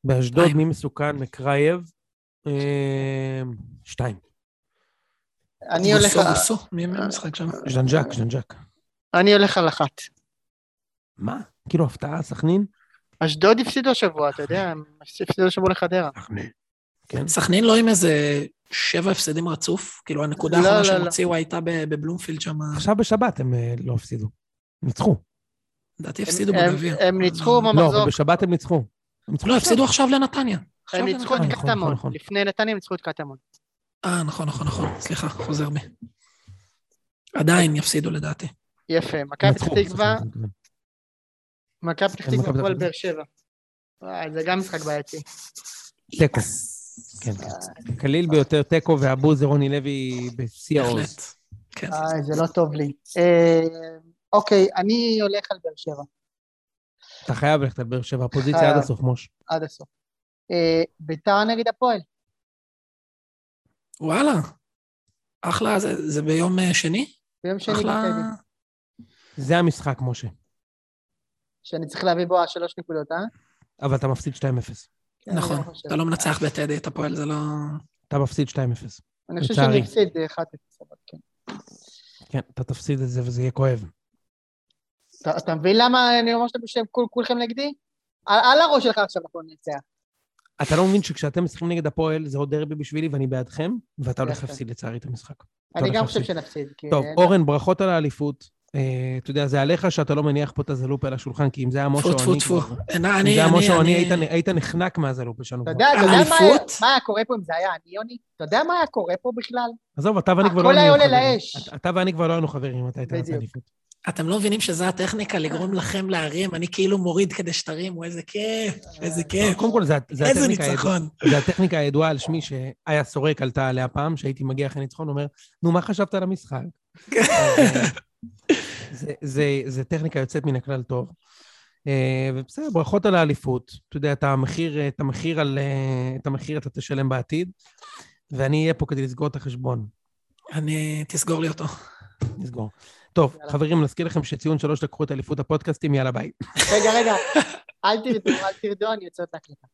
באשדוד. מי מסוכן? מקרייב. אה, שתיים. אני הולך מי מי משחק שם? ז'נג'ק, ז'נג'ק. אני הולך על אחת. מה? כאילו הפתעה, סכנין? אשדוד הפסידו השבוע, אתה יודע, הפסידו השבוע לחדרה. סכנין. כן. סכנין לא עם איזה שבע הפסדים רצוף? כאילו, הנקודה לא, האחרונה לא, שהם לא. הוציאו הייתה בבלומפילד שם, עכשיו בשבת הם אה, לא הפסידו. ניצחו. לדעתי הפסידו בגביע. הם ניצחו לא, במחזור, אבל בשבת הם ניצחו. לא. הפסידו עכשיו לנתניה. הם ניצחו את לנתניה. נכון, קטמון. נכון. לפני נתניה הם ניצחו את קטמון. אה, נכון, נכון, נכון. סליחה, חוזר בי. עדיין יפסידו לדעתי. יפה, מכבי פתח תקווה. מכבי פתח כן, תקווה, הפועל באר שבע. וואי, זה גם משחק בעייתי. תיקו. כן, כן. קליל ביותר תיקו והבוזר רוני לוי בשיא העוז. בהחלט. כן. זה לא טוב לי. אה, אוקיי, אני הולך על באר שבע, אתה חייב ללכת על באר שבע, הפוזיציה. עד הסוף, מוש. עד הסוף. אה, ביתר נגד הפועל. וואלה. אחלה, זה זה ביום אה, שני? ביום שני. זה המשחק, משה. שאני צריך להביא בו שלוש נקודות, אה? אבל אתה מפסיד 2-0. כן, נכון. לא. אתה לא מנצח בטדי את הפועל, זה לא... אתה מפסיד 2-0. אני חושב. שאני אפסיד 1-0, אבל כן. כן, אתה תפסיד את זה וזה יהיה כואב. אתה- מבין למה אני אומר שאתם בשם כול- כולכם נגדי? על הראש שלך עכשיו אנחנו ננצח. אתה לא מבין שכשאתם משחקים נגד הפועל זה עוד דרבי בשבילי ואני בעדכם, ואתה הולך. להפסיד לצערי את המשחק. אני גם חושב. שנפסיד. טוב, אורן, ברכות על האליפות. אה, אתה יודע, זה עליך שאתה לא מניח פה את הזלופה על השולחן, כי אם זה היה משה או טפו אני... טפו. כבר- אני, אם זה היה משה או אני, היית- נחנק מהזלופה שלנו. אתה. יודע, אתה יודע מה היה- קורה פה אם זה היה אני, יוני? אתה יודע מה היה קורה פה בכלל? עזוב, אתה ואני כבר לא הכל היה היינו עולה חברים. לאש. אתה- ואני כבר לא היינו חברים אתה היית אליפות. אתם לא מבינים שזו הטכניקה לגרום לכם להרים, אני כאילו מוריד כדי שתרימו, איזה כיף, איזה כיף. קודם כל, זה- זה איזה הטכניקה הידועה- ניצחון. זה הטכניקה הידועה על שמי שאיה סורק עלתה עליה פעם, שהייתי מגיע אחרי ניצחון, אומר, נו, מה חשבת על המשחק? אה, זה- זה- זה טכניקה יוצאת מן הכלל טוב. אה, ובסדר, ברכות על האליפות. אתה יודע, את המחיר, את המחיר על... אה, את המחיר אתה תשלם בעתיד, ואני אהיה פה כדי לסגור את החשבון. אני, תסגור לי אותו. נסגור. טוב, יאללה. חברים, נזכיר לכם שציון שלוש לקחו את אליפות הפודקאסטים, יאללה ביי. רגע, רגע, אל תרדו, אל תרדו, אני יוצא את ההקלטה.